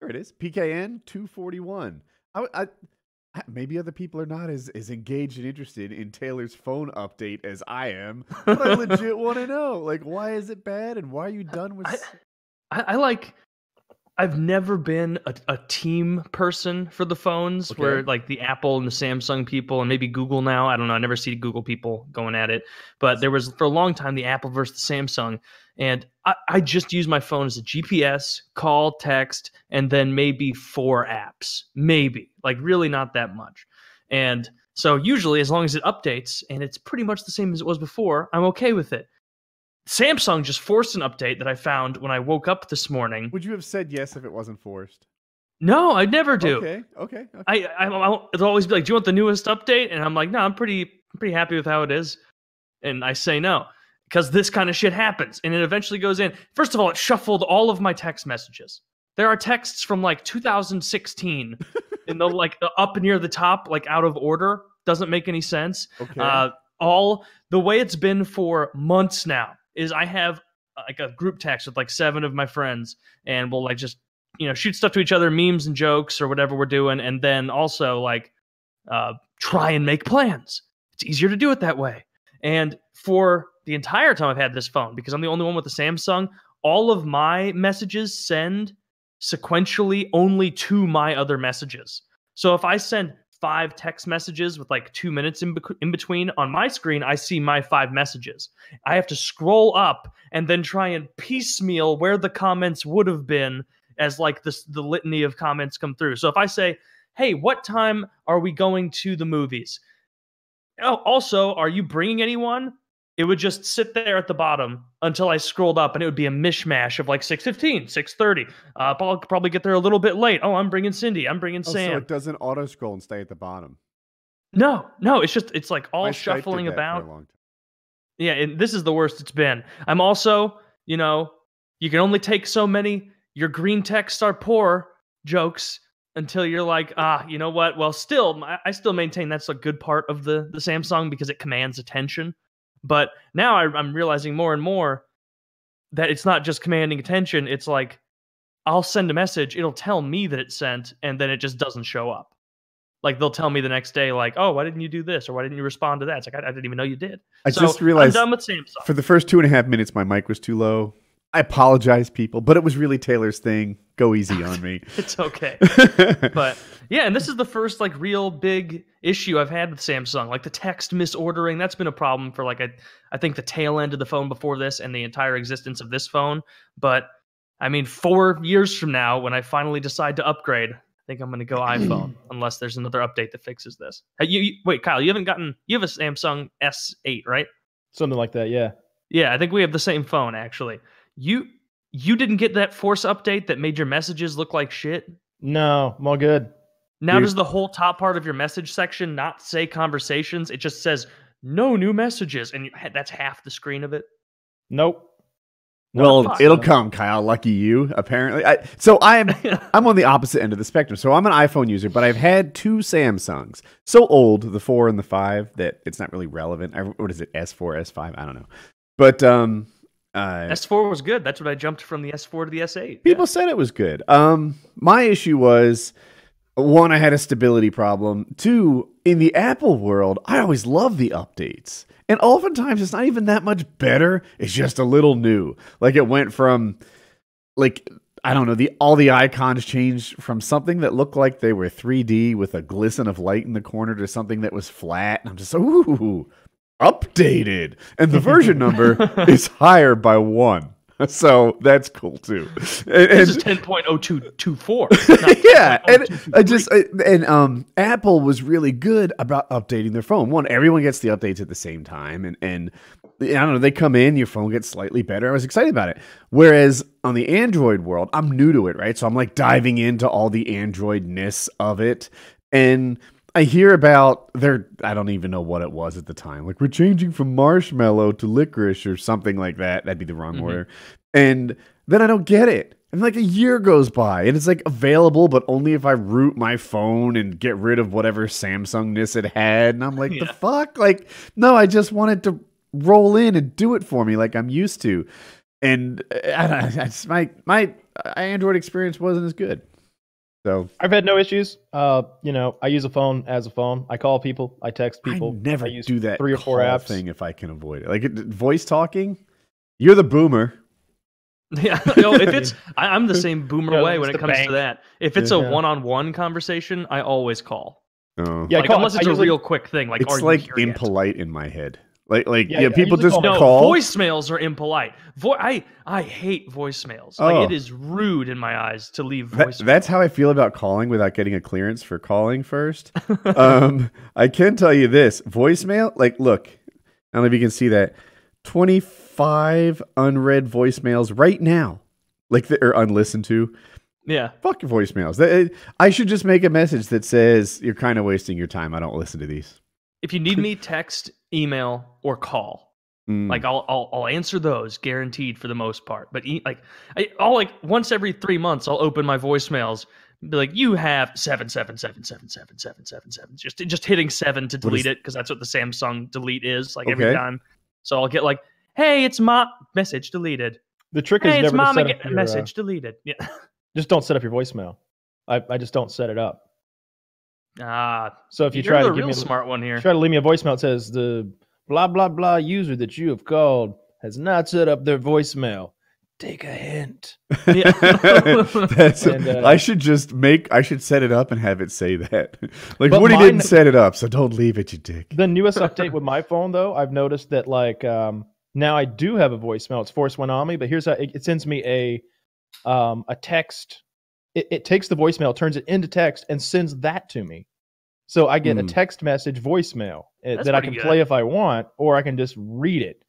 There it is. PKN 241. I, I, maybe other people are not as, as engaged and interested in Taylor's phone update as I am, but I legit want to know. Like, why is it bad and why are you done with. I, I, I like. I've never been a, a team person for the phones Okay. where like the Apple and the Samsung people and maybe Google now. I don't know. I never see Google people going at it. But there was for a long time the Apple versus the Samsung. And I, I just use my phone as a GPS, call, text, and then maybe four apps. Maybe. Like really not that much. And so usually as long as it updates and it's pretty much the same as it was before, I'm okay with it. Samsung just forced an update that I found when I woke up this morning. Would you have said yes if it wasn't forced? No, I never do. Okay, okay. okay. I, I I'll, it'll always be like, "Do you want the newest update?" And I'm like, "No, I'm pretty I'm pretty happy with how it is." And I say no because this kind of shit happens, and it eventually goes in. First of all, it shuffled all of my text messages. There are texts from like 2016 in the like up near the top, like out of order. Doesn't make any sense. okay. Uh, all the way it's been for months now is I have uh, like a group text with like seven of my friends, and we'll like just you know shoot stuff to each other, memes and jokes or whatever we're doing, and then also like uh, try and make plans. It's easier to do it that way. And for the entire time I've had this phone, because I'm the only one with the Samsung, all of my messages send sequentially only to my other messages. So if I send five text messages with like two minutes in, in between on my screen, I see my five messages. I have to scroll up and then try and piecemeal where the comments would have been as like this the litany of comments come through. So if I say, "Hey, what time are we going to the movies?" Oh, also, are you bringing anyone? It would just sit there at the bottom until I scrolled up, and it would be a mishmash of like 6:15, 6:30. Uh, I'll probably get there a little bit late. Oh, I'm bringing Cindy. I'm bringing oh, Sam. so it doesn't auto scroll and stay at the bottom. No, no, it's just it's like all My shuffling that for a about. Yeah, and this is the worst it's been. I'm also, you know, you can only take so many your green texts are poor jokes until you're like, ah, you know what? Well, still, I still maintain that's a good part of the the Samsung because it commands attention. But now I, I'm realizing more and more that it's not just commanding attention. It's like I'll send a message, it'll tell me that it's sent, and then it just doesn't show up. Like they'll tell me the next day, like, "Oh, why didn't you do this?" or "Why didn't you respond to that?" It's like I, I didn't even know you did. I So, just realized I'm done with Samsung. for the first two and a half minutes, my mic was too low. I apologize, people, but it was really Taylor's thing. Go easy on me. It's okay. but yeah, and this is the first like real big issue I've had with Samsung. Like the text misordering, that's been a problem for like a, I think the tail end of the phone before this and the entire existence of this phone. But I mean, four years from now, when I finally decide to upgrade, I think I'm going to go iPhone unless there's another update that fixes this. Hey, you, you- wait, Kyle, you haven't gotten you have a Samsung S8, right? Something like that, yeah. Yeah, I think we have the same phone actually. You you didn't get that force update that made your messages look like shit. No, I'm all good. Now Dude. does the whole top part of your message section not say conversations? It just says no new messages, and you, that's half the screen of it. Nope. well, fuck. it'll come, Kyle. Lucky you, apparently. I, so I'm I'm on the opposite end of the spectrum. So I'm an iPhone user, but I've had two Samsungs. So old, the four and the five, that it's not really relevant. I, what is it? S4, S5? I don't know. But um, uh, S4 was good. That's what I jumped from the S4 to the S8. People said it was good. Um, my issue was one, I had a stability problem. Two, in the Apple world, I always love the updates. And oftentimes it's not even that much better. It's just a little new. Like it went from like I don't know, the all the icons changed from something that looked like they were 3D with a glisten of light in the corner to something that was flat. And I'm just ooh, updated. And the version number is higher by one. So that's cool too. And, This is 10.0224. yeah, and I just I, and um, Apple was really good about updating their phone. One, everyone gets the updates at the same time, and and I don't know, they come in, your phone gets slightly better. I was excited about it. Whereas on the Android world, I'm new to it, right? So I'm like diving into all the Android-ness of it, and I hear about their I don't even know what it was at the time. Like we're changing from marshmallow to licorice or something like that. That'd be the wrong Mhm. order. And then I don't get it. And like a year goes by and it's like available, but only if I root my phone and get rid of whatever Samsungness it had. And I'm like, the fuck? Like, no, I just wanted to roll in and do it for me like I'm used to. And uh, I, I just, my my uh, Android experience wasn't as good. So I've had no issues. Uh, you know, I use a phone as a phone. I call people. I text people. I never use do that three or four call apps. thing if I can avoid it. Like it, voice talking, you're the boomer. Yeah, no, if it's I, I'm the same boomer Yeah, way when it comes bank. to that. If it's a one-on-one conversation, I always call. Oh. Yeah, like, call- unless it's a usually- real quick thing. Like, it's you like here yet? impolite in my head. Like like Yeah, yeah, people just call- No, call. voicemails are impolite. Vo- I I hate voicemails. Oh. Like it is rude in my eyes to leave That- that's how I feel about calling without getting a clearance for calling first. um, I can tell you this voicemail, like, look, I don't know if you can see that 25 unread voicemails right now, like, that are unlistened to. yeah. Fuck your voicemails. I should just make a message that says, You're kind of wasting your time. I don't listen to these. If you need me, text, email, or call. Mm. Like I'll, I'll I'll answer those guaranteed for the most part. But e- like I, I'll like once every three months I'll open my voicemails be like, you have seven, seven, seven, seven, seven, seven, seven, seven. Just just hitting seven to delete is... it because that's what the Samsung delete is like okay. every time. So I'll get like, hey, it's my message deleted. The trick hey, is never mom to set again. Your, uh, message uh, deleted. Yeah. Just don't set up your voicemail. I, I just don't set it up. Ah, So if you try to give real me a, smart one here. try to leave me a voicemail that says the blah blah blah user that you have called has not set up their voicemail. Take a hint. Yeah. That's, And, uh, I should just make. I should set it up and have it say that. like But Woody mine- didn't set it up, so don't leave it, you dick. The newest update with my phone, though, I've noticed that like um, now I do have a voicemail. It's forced one on me, but here's how it, it sends me a um, a text. It, it takes the voicemail, turns it into text, and sends that to me. So I get Hmm. a text message voicemail uh, That's that I can good. play if I want, or I can just read it.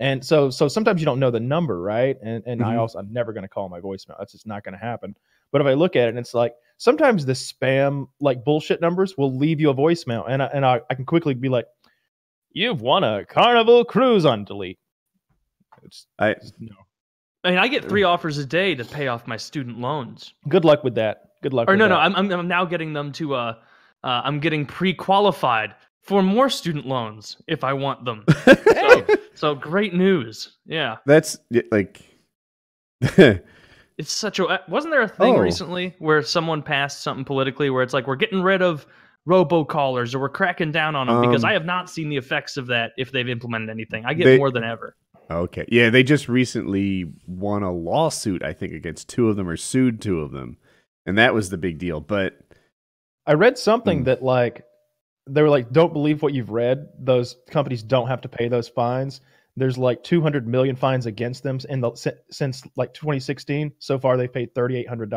And so, so sometimes you don't know the number, right? And and I Mhm. also I'm never going to call my voicemail. That's just not going to happen. But if I look at it, and it's like sometimes the spam like bullshit numbers will leave you a voicemail, and I, and I, I can quickly be like, "You've won a Carnival cruise on delete." It's I just, no. I mean, I get three offers a day to pay off my student loans. Good luck with that. Good luck. Or no, no, that. I'm, I'm I'm now getting them to uh, uh I'm getting pre-qualified for more student loans if I want them. so, so great news. Yeah, that's like. it's such a. uh, Wasn't there a thing Oh. recently where someone passed something politically where it's like we're getting rid of robocallers or we're cracking down on them because Um, I have not seen the effects of that if they've implemented anything. I get They- more than ever. Okay, yeah, they just recently won a lawsuit, I think, against two of them or sued two of them, and that was the big deal. But I read something Hmm. that like they were like, "Don't believe what you've read. Those companies don't have to pay those fines." There's like 200 million fines against them in the since like 2016. So far, they've paid 3,800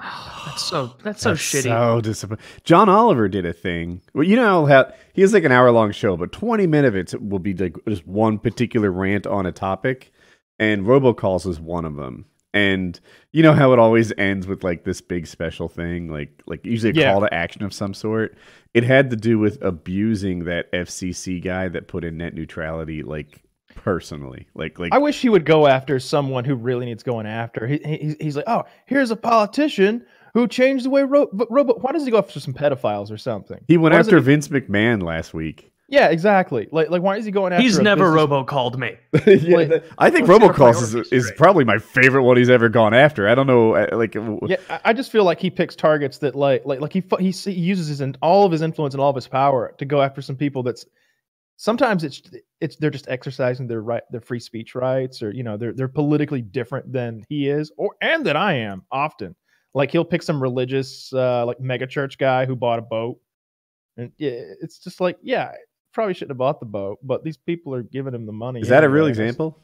dollars. that's so that's so That's shitty. So disappointing. John Oliver did a thing. Well, you know how he has like an hour long show, but twenty minutes of it will be like just one particular rant on a topic, and robocalls is one of them. And you know how it always ends with like this big special thing, like like usually a Yeah. call to action of some sort. It had to do with abusing that FCC guy that put in net neutrality, like personally, like like I wish he would go after someone who really needs going after. He, he, he's- he's like, "Oh, here's a politician who changed the way ro- but robot." Why does he go after some pedophiles or something? he went Why after he- Vince McMahon last week. Yeah, exactly. Like, like why is he going after? He's a never business- robocalled me. yeah, Like, that- I think let's get our robocalls is, is probably my favorite one he's ever gone after. I don't know, uh, like Yeah, I- I just feel like he picks targets that like like like he he, he uses his in, all of his influence and all of his power to go after some people that's sometimes it's it's they're just exercising their right their free speech rights or you know they're they're politically different than he is or and that I am often like he'll pick some religious uh like mega church guy who bought a boat and yeah it's just like yeah probably shouldn't have bought the boat but these people are giving him the money is that a real example?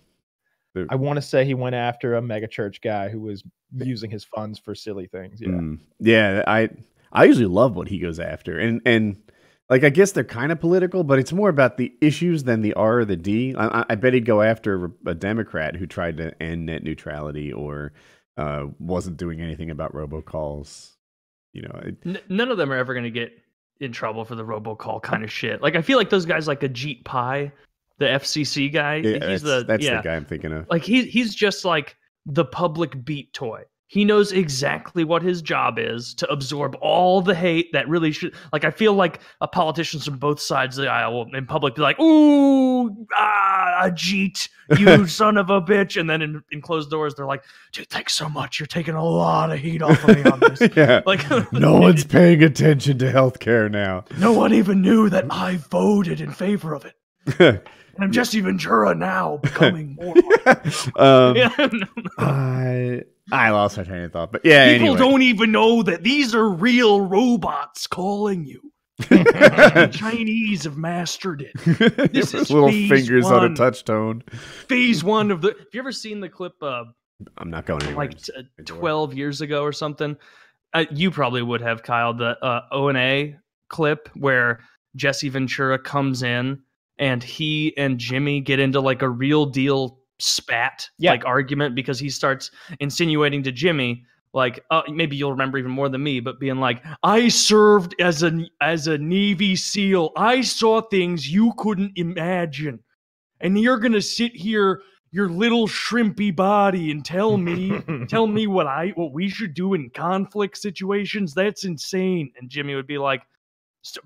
I want to say he went after a mega church guy who was using his funds for silly things. Yeah. Mm. yeah. I I usually love what he goes after, and and like I guess they're kind of political, but it's more about the issues than the R or the D. I, I- bet he'd go after a Democrat who tried to end net neutrality or uh, wasn't doing anything about robocalls. You know, it, N- none of them are ever going to get in trouble for the robocall kind of shit. Like I feel like those guys, like a Ajit Pai, the FCC guy, yeah, he's that's, the that's yeah, the guy I'm thinking of. like he he's just like the public beat toy. He knows exactly what his job is to absorb all the hate that really should. Like, I feel like a politicians from both sides of the aisle will in public be like, "Ooh, ah, Ajit, you son of a bitch," and then in, in closed doors they're like, "Dude, thanks so much. You're taking a lot of heat off of me on this." yeah. Like, no one's paying attention to healthcare now. no one even knew that I voted in favor of it. And I'm Jesse Ventura now becoming more. um, Yeah, no, no. I I lost my train of thought, but yeah. People anyway. don't even know that these are real robots calling you. The Chinese have mastered it. This is little fingers on a one. touch tone. Phase one of the. Have you ever seen the clip uh, I'm not going anywhere. like t- uh, 12 years ago or something? Uh, you probably would have, Kyle, the uh, O and A clip where Jesse Ventura comes in and he and Jimmy get into like a real deal spat, Yeah. like argument because he starts insinuating to Jimmy. Like uh, maybe you'll remember even more than me, but being like, "I served as a as a Navy SEAL. I saw things you couldn't imagine, and you're gonna sit here, your little shrimpy body, and tell me tell me what I what we should do in conflict situations. That's insane. And Jimmy would be like, "St-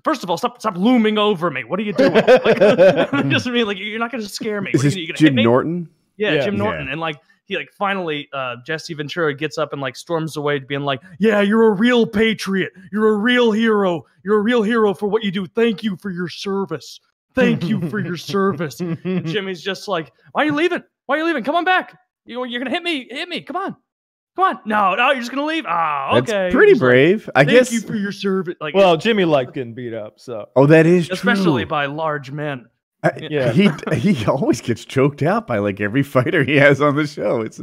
first of all, stop stop looming over me. What are you doing? Like, just mean, like you're not going to scare me. Is What are this you gonna hit Jim me? Norton? Yeah, Yeah. Jim Norton. Yeah. And like he like finally uh Jesse Ventura gets up and like storms away being like, Yeah, you're a real patriot. You're a real hero. You're a real hero for what you do. Thank you for your service. Thank you for your service. Jimmy's just like, Why are you leaving? Why are you leaving? Come on back. You, you're gonna hit me. Hit me. Come on. Come on. No, no, you're just gonna leave. Ah, okay. That's pretty Just like, brave. I Thank guess. you for your service. Like well, Jimmy liked getting beat up, so oh, that is especially true. by large men. I- Yeah. He he always gets choked out by like every fighter he has on the show. It's.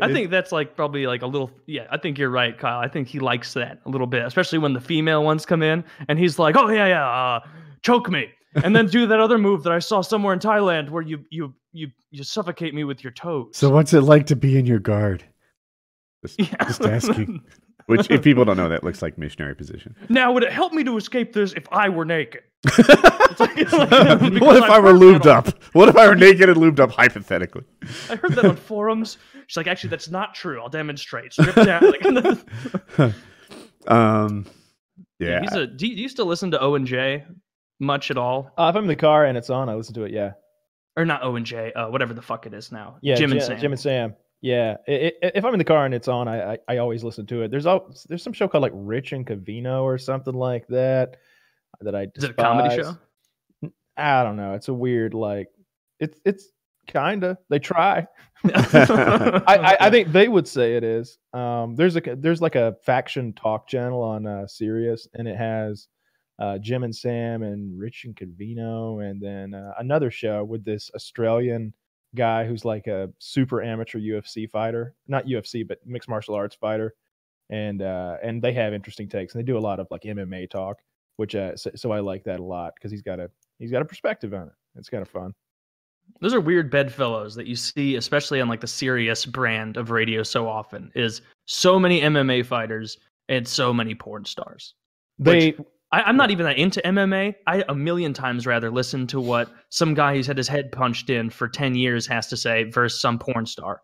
I think that's like probably like a little yeah, I think you're right, Kyle. I think he likes that a little bit, especially when the female ones come in and he's like, "Oh yeah, yeah, uh, choke me." And then do that other move that I saw somewhere in Thailand where you you you you suffocate me with your toes. So what's it like to be in your guard? Just, Yeah. just asking. Which, if people don't know, that looks like missionary position. now would it help me to escape this if I were naked? It's like- because what if I I've were heard that lubed on- up? What if I were naked and lubed up, hypothetically? I heard that on forums. She's like, actually, that's not true. I'll demonstrate. Strip down. Like, Um, yeah. He's a. Do you, do you still listen to O and J much at all? uh, if I'm in the car and it's on, I listen to it. Yeah, Or not O and J? Uh, whatever the fuck it is now. yeah, Jim and Sam. Jim and Sam. Yeah, I- I- if I'm in the car and it's on, I I, I always listen to it. There's al- there's some show called like Rich and Cavino or something like that that I Is it a comedy show? I don't know. It's a weird like it's it's kinda they try. I, I, I, I think they would say it is. Um, there's a there's like a faction talk channel on uh, Sirius, and it has uh, Jim and Sam and Rich and Cavino, and then uh, another show with this Australian guy who's like a super amateur UFC fighter, not UFC but mixed martial arts fighter, and uh, and they have interesting takes, and they do a lot of like MMA talk, which uh, so, so I like that a lot because he's got a he's got a perspective on it. It's kind of fun. Those are weird bedfellows that you see, especially on like the Sirius brand of radio so often. Is so many MMA fighters and so many porn stars. They I, I'm not even that into MMA. I a million times rather listen to what some guy who's had his head punched in for ten years has to say versus some porn star.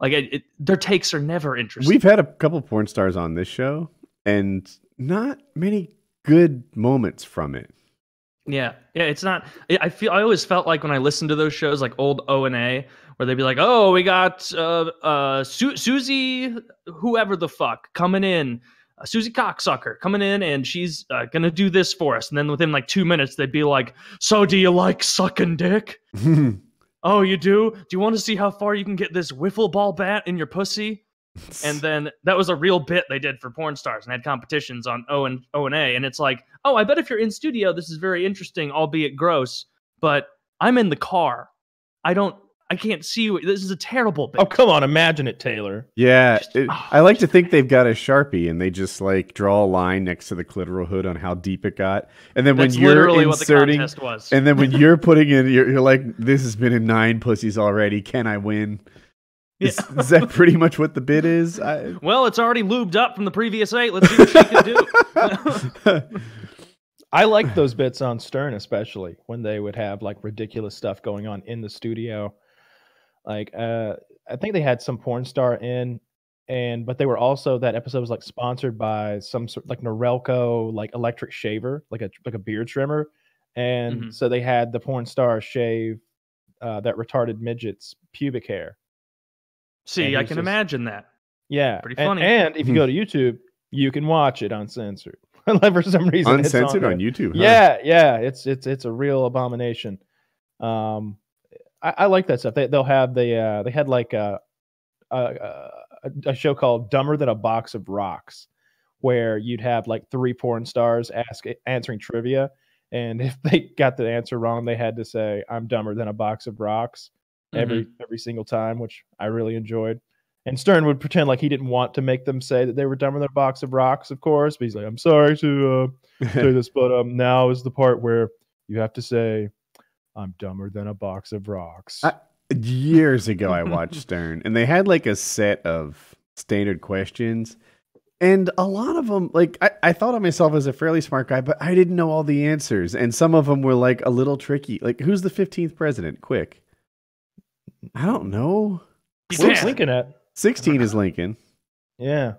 Like it, it, their takes are never interesting. We've had a couple porn stars on this show, and not many good moments from it. Yeah, yeah, it's not. I I feel I always felt like when I listened to those shows, like old O and A, where they'd be like, "Oh, we got uh, uh, Su- Susie, whoever the fuck, coming in, uh, Susie cocksucker coming in, and she's uh, gonna do this for us." And then within like two minutes, they'd be like, "So, do you like sucking dick? Oh, you do? Do you want to see how far you can get this wiffle ball bat in your pussy?" and then that was a real bit they did for porn stars and had competitions on O and O and A, and it's like, oh, I bet if you're in studio, this is very interesting, albeit gross. But I'm in the car. I don't. I can't see you. This is a terrible oh, bit. oh come on, imagine it, Taylor. Yeah, Just- it, oh, I like to think they've got a sharpie and they just like draw a line next to the clitoral hood on how deep it got, and then That's when you're literally what the inserting, contest was. and then when you're putting in, you're, you're like, "This has been in nine pussies already. Can I win?" Is, Yeah. is that pretty much what the bid is? I, well, it's already lubed up from the previous eight. Let's see what she can do. I like those bits on Stern, especially when they would have like ridiculous stuff going on in the studio. Like, uh, I think they had some porn star in, and but they were also that episode was like sponsored by some sort like Norelco like electric shaver, like a like a beard trimmer, and Mhm. so they had the porn star shave uh, that retarded midget's pubic hair. See, I can just- imagine that. Yeah, Pretty funny. And, if you go to YouTube, you can watch it uncensored. Like, For some reason, it's Uncensored there. on YouTube. huh? Yeah, yeah, it's it's it's a real abomination. Um, I, I like that stuff. They they'll have the uh, they had like a, a a show called Dumber Than a Box of Rocks, where you'd have like three porn stars ask answering trivia, and if they got the answer wrong, they had to say "I'm dumber than a box of rocks" every every single time, which I really enjoyed. And Stern would pretend like he didn't want to make them say that they were dumber than a box of rocks, of course. But he's like, "I'm sorry to uh, say this, but um, now is the part where you have to say, I'm dumber than a box of rocks. I- Years ago, I watched Stern, and they had like a set of standard questions. And a lot of them, like, I, I thought of myself as a fairly smart guy, but I didn't know all the answers. And some of them were like a little tricky. Like, who's the 15th president? Quick. I don't know. You Where's. Lincoln at? 16 is Lincoln, Yeah.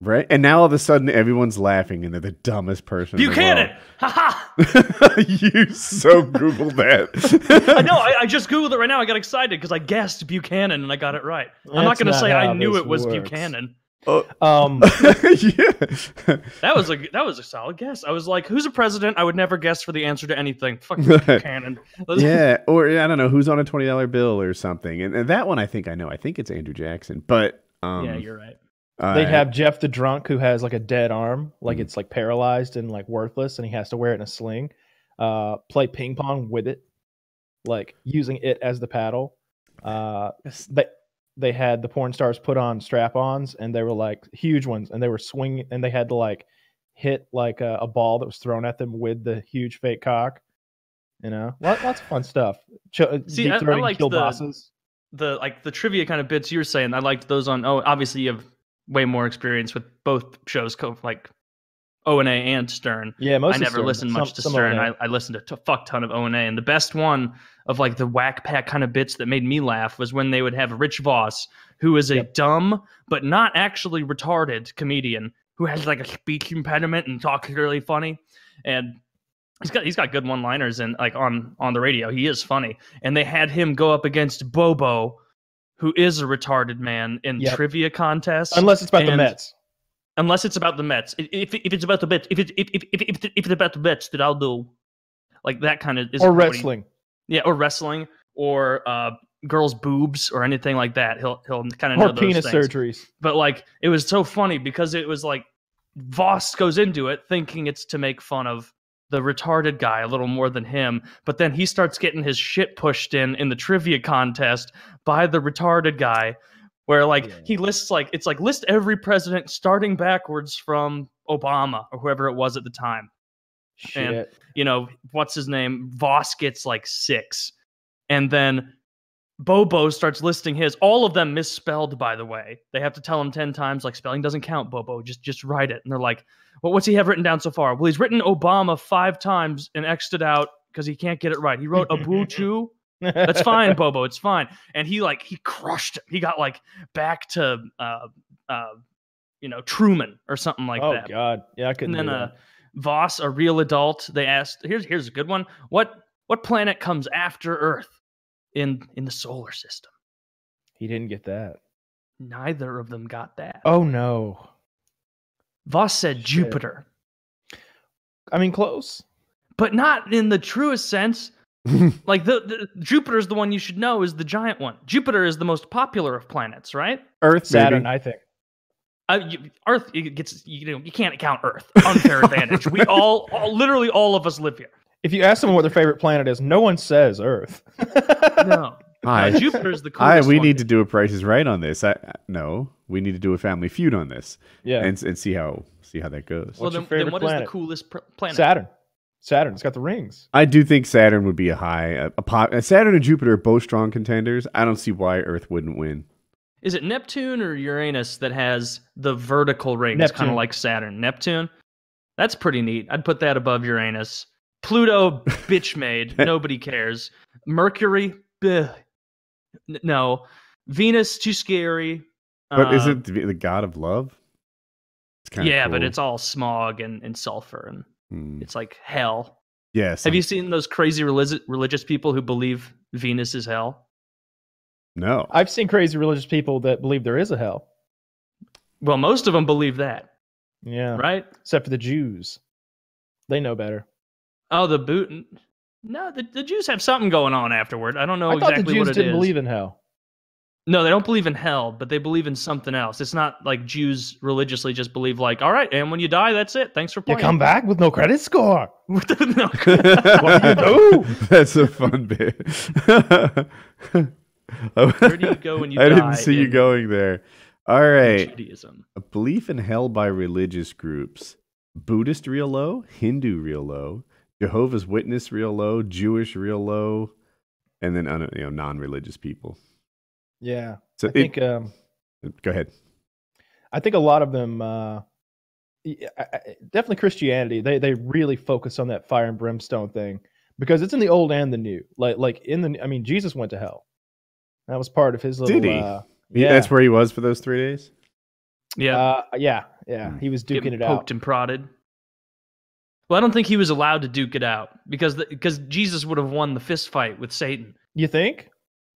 Right? And now all of a sudden, everyone's laughing, and they're the dumbest person. in the Buchanan! world. Ha ha! you so Googled that. I know. I, I just googled it right now. I got excited because I guessed Buchanan and I got it right. I'm not going to say I knew this it was works. Buchanan. Um, yeah. That was a that was a solid guess. I was like, "Who's a president?" I would never guess for the answer to anything. Fuck Buchanan. yeah, or I don't know who's on a twenty dollar bill or something. And, and that one, I think I know. I think it's Andrew Jackson. But um, yeah, you're right. They uh, have Jeff the drunk who has like a dead arm, like Mm. it's like paralyzed and like worthless, and he has to wear it in a sling. Uh, play ping pong with it, like using it as the paddle. Uh, they they had the porn stars put on strap-ons, and they were like huge ones, and they were swinging, and they had to like hit like a, a ball that was thrown at them with the huge fake cock. You know, lots, lots of fun stuff. Ch- See, I- I throating liked kill the- bosses. The like the trivia kind of bits you were saying. I liked those on. Oh, obviously you have way more experience with both shows, like O and A and Stern. Yeah, most I never Stern, listened some- much to some Stern. I, I listened to a fuck ton of O and A, and the best one of like the whack pack kind of bits that made me laugh was when they would have Rich Vos, who is a Yep. dumb but not actually retarded comedian who has like a speech impediment and talks really funny, and he's got he's got good one liners and like on on the radio he is funny, and they had him go up against Bobo. Who is a retarded man in Yep. trivia contests? Unless it's about the Mets. unless it's about the Mets. If if it's about the Mets, if it if if if, if, it's about the Mets, then I'll do like that kind of is Or what he- wrestling. yeah, or wrestling, or uh, girls' boobs, or anything like that. He'll he'll kind of know Or those penis things. surgeries. But like, it was so funny because it was like Vos goes into it thinking it's to make fun of the retarded guy a little more than him, but then he starts getting his shit pushed in in the trivia contest by the retarded guy, where like Yeah. he lists like it's like list every president starting backwards from Obama or whoever it was at the time Shit. you know, what's his name? Vos gets like six. And then Bobo starts listing his, all of them misspelled, by the way. They have to tell him 10 times, like, spelling doesn't count, Bobo. Just just write it. And they're like, well, what's he have written down so far? Well, he's written Obama five times and X'd it out because he can't get it right. He wrote Abuchu. That's fine, Bobo. It's fine. And he like he crushed him. He got like back to uh uh you know Truman or something like oh that. Oh, God. Yeah, I couldn't. And then uh. Vos, a real adult, they asked. Here's here's a good one. What what planet comes after Earth in in the solar system? he didn't get that. Neither of them got that. Oh no. Vos said shit. Jupiter, I mean, close. but not in the truest sense. like the, the Jupiter's the one you should know is the giant one. Jupiter is the most popular of planets, right? Earth, Saturn, maybe. I think. Uh, you, Earth it gets you know you can't count Earth. Unfair advantage. We all, all literally all of us live here. If you ask someone what their favorite planet is, no one says Earth. No, Hi. uh, Jupiter's the Hi, coolest. we one. need to do a Price is Right on this. I, I- no, we need to do a Family Feud on this, yeah. and and see how see how that goes. Well, What's your then, then favorite what is planet? the coolest pr- planet? Saturn. Saturn. It's got the rings. I do think Saturn would be a high. A, a pop, uh, Saturn and Jupiter are both strong contenders. I don't see why Earth wouldn't win. Is it Neptune or Uranus that has the vertical rings, kind of like Saturn? Neptune. That's pretty neat. I'd put that above Uranus. Pluto, bitch made. Nobody cares. Mercury, bleh. N- no. Venus, too scary. But is Uh, it the the god of love? It's kinda yeah, but it's all smog and, and sulfur, and Hmm. it's like hell. yes. Have you seen those crazy religious religious people who believe Venus is hell? No. I've seen crazy religious people that believe there is a hell. Well, most of them believe that, Yeah. right? Except for the Jews. They know better. Oh, the boot. No, the, the Jews have something going on afterward. I don't know I thought exactly the Jews what it didn't is. believe in hell. No, they don't believe in hell, but they believe in something else. It's not like Jews religiously just believe like, all right, and when you die, that's it. Thanks for playing. You come back with no credit score. no. What do you do? That's a fun bit. Where do you go when you I die didn't see you going there. All right. Judaism. A belief in hell by religious groups. Buddhist real low, Hindu real low, Jehovah's Witness real low, Jewish real low, and then you know non-religious people. Yeah. So I think um go ahead. I think a lot of them uh y- I- I- definitely Christianity. They they really focus on that fire and brimstone thing because it's in the old and the new. Like like in the I mean Jesus went to hell. That was part of his little Did he? uh yeah. That's where he was for those three days. Yeah. uh, yeah, yeah. Hmm. He was duking getting it out. poked and prodded. Well, I don't think he was allowed to duke it out because the, because Jesus would have won the fist fight with Satan. You think?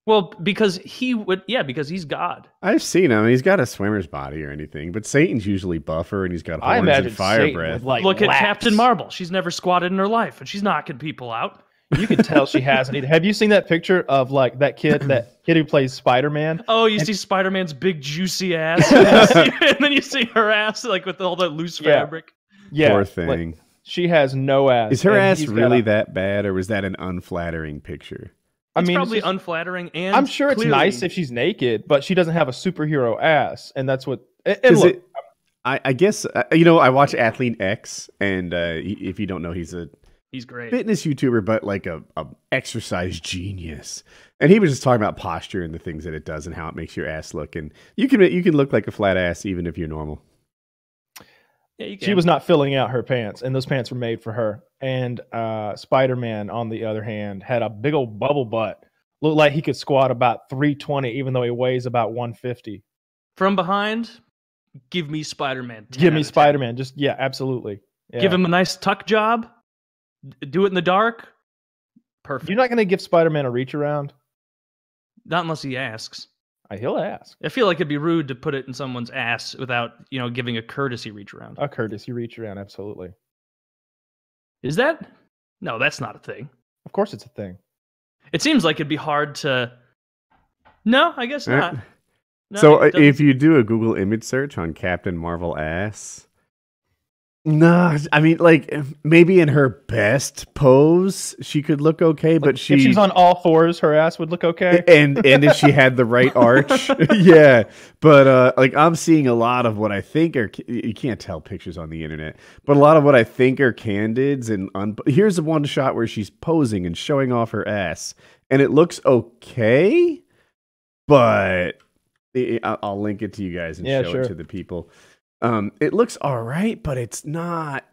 Well, because he would, yeah, because he's God. I've seen him. He's got a swimmer's body or anything, but Satan's usually buffer and he's got I horns imagine and fire Satan breath. like Look at. Captain Marvel. She's never squatted in her life, and she's knocking people out. You can tell she hasn't. either. Have you seen that picture of like that kid, that kid who plays Spider Man? Oh, you see Spider Man's big juicy ass, and, then you see- and then you see her ass like with all that loose Yeah. fabric. Yeah, Poor like, thing. She has no ass. Is her ass really a- that bad, or was that an unflattering picture? I It's mean, it's probably just- unflattering, and I'm sure it's clearly- nice if she's naked, but she doesn't have a superhero ass, and that's what. And, and look, it? I, I guess uh, you know. I watch Athlean-X, and uh, he- if you don't know, he's a he's great. fitness YouTuber, but like a, a exercise genius. And he was just talking about posture and the things that it does and how it makes your ass look. And you can you can look like a flat ass even if you're normal. Yeah, she was not filling out her pants, and those pants were made for her. And uh, Spider Man, on the other hand, had a big old bubble butt. Looked like he could squat about 320, even though he weighs about 150. from behind. Give me Spider Man. Give me Spider Man. Just yeah, absolutely. Yeah. Give him a nice tuck job. Do it in the dark. Perfect. You're not going to give Spider Man a reach around. Not unless he asks. Uh, He'll ask I feel like it'd be rude to put it in someone's ass without, you know, giving a courtesy reach around. a courtesy reach around. Absolutely. Is that? No, that's not a thing. Of course, it's a thing. It seems like it'd be hard to. No, I guess Eh. not. No, so it uh, doesn't- if you do a Google image search on Captain Marvel ass, nah, I mean like maybe in her best pose she could look okay, but she if she's on all fours, her ass would look okay. and and if she had the right arch yeah but uh like i'm seeing a lot of what i think are you can't tell pictures on the internet but a lot of what i think are candids and un- here's the one shot where she's posing and showing off her ass and it looks okay but I- I- i'll link it to you guys and Yeah, show sure. it to the people um it looks all right but it's not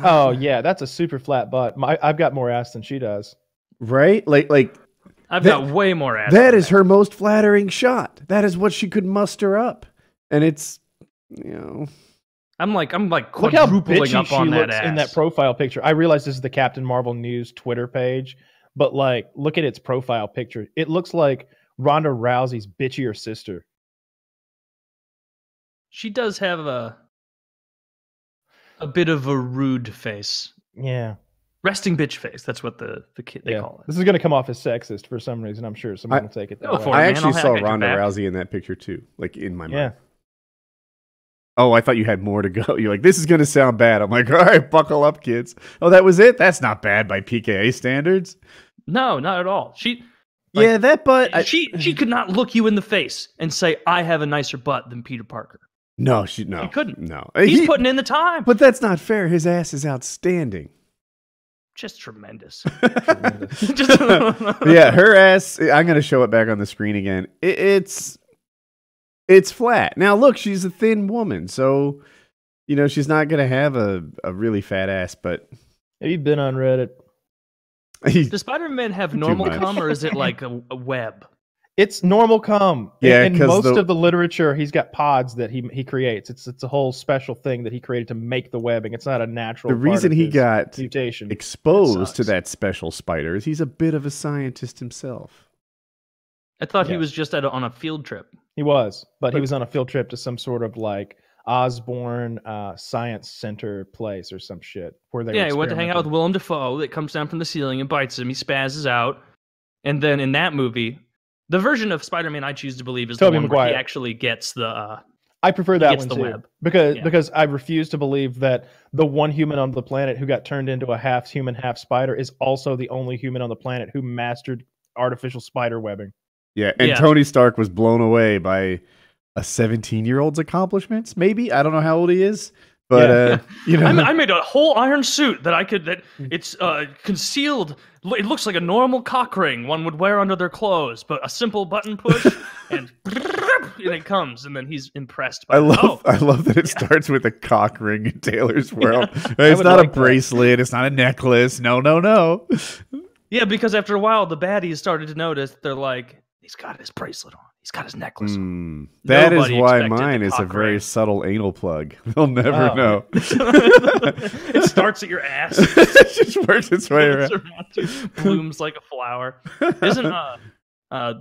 Oh yeah, that's a super flat butt. My, I've got more ass than she does. right like like I've that- got way more ass. That than is her most flattering shot. That is what she could muster up. And it's, you know, I'm like, I'm like Look how quadrupling bitchy up she on that looks ass. in that profile picture. I realize this is the Captain Marvel News Twitter page, but like, look at its profile picture. It looks like Ronda Rousey's bitchier sister. She does have a a bit of a rude face, Yeah, resting bitch face. That's what the the kid they yeah. call it. This is going to come off as sexist for some reason. I'm sure someone I- will take it that Go way. for it. I man, actually I'll saw hack at Ronda. Rousey in that picture too, like in my mind. Oh, I thought you had more to go. You're like, this is going to sound bad. I'm like, all right, buckle up, kids. Oh, that was it? That's not bad by PKA standards. No, not at all. She Like, yeah, that butt. I, she she could not look you in the face and say I have a nicer butt than Peter Parker. No, she no. He couldn't. No, He's He- putting in the time. But that's not fair. His ass is outstanding. Just tremendous. Tremendous. Just yeah, her ass. I'm gonna show it back on the screen again. It, it's it's flat. Now look, she's a thin woman, so you know she's not gonna have a, a really fat ass. But Have you been on Reddit? Does Spider Man have normal much. cum or is it like a, a web? It's normal cum. In- Yeah, in 'cause most the- of the literature, he's got pods that he he creates. It's it's a whole special thing that he created to make the webbing. It's not a natural. The part reason of he his got mutation. exposed to that special spider is he's a bit of a scientist himself. I thought he was just at a, on a field trip. He was, but he was on a field trip to some sort of like Osborne uh, Science Center place or some shit where they. yeah, he went to hang out with experimenting. Willem Dafoe that comes down from the ceiling and bites him. He spazzes out. And then in that movie, the version of Spider Man I choose to believe is Tobey the one where he actually gets the. Uh, I prefer that gets one the too web. because Yeah. because I refuse to believe that the one human on the planet who got turned into a half human, half spider is also the only human on the planet who mastered artificial spider webbing. Yeah, and Yeah. Tony Stark was blown away by a 17 year old's accomplishments. Maybe I don't know how old he is, but Yeah. uh, you know, I, I made a whole iron suit that I could that it's uh, concealed. It looks like a normal cock ring one would wear under their clothes, but a simple button push and, and it comes, and then he's impressed. By I it. love Oh, I love that it starts with a cock ring in Taylor's world. I It's not like a that. bracelet. It's not a necklace. No, no, no. yeah, because after a while, the baddies started to notice. They're like, he's got his bracelet on. He's got his necklace on. Hmm. That is Nobody why mine is a cock very subtle anal plug. They'll never Oh. know. it starts at your ass. it just works its way around. around blooms like a flower. Isn't uh, uh,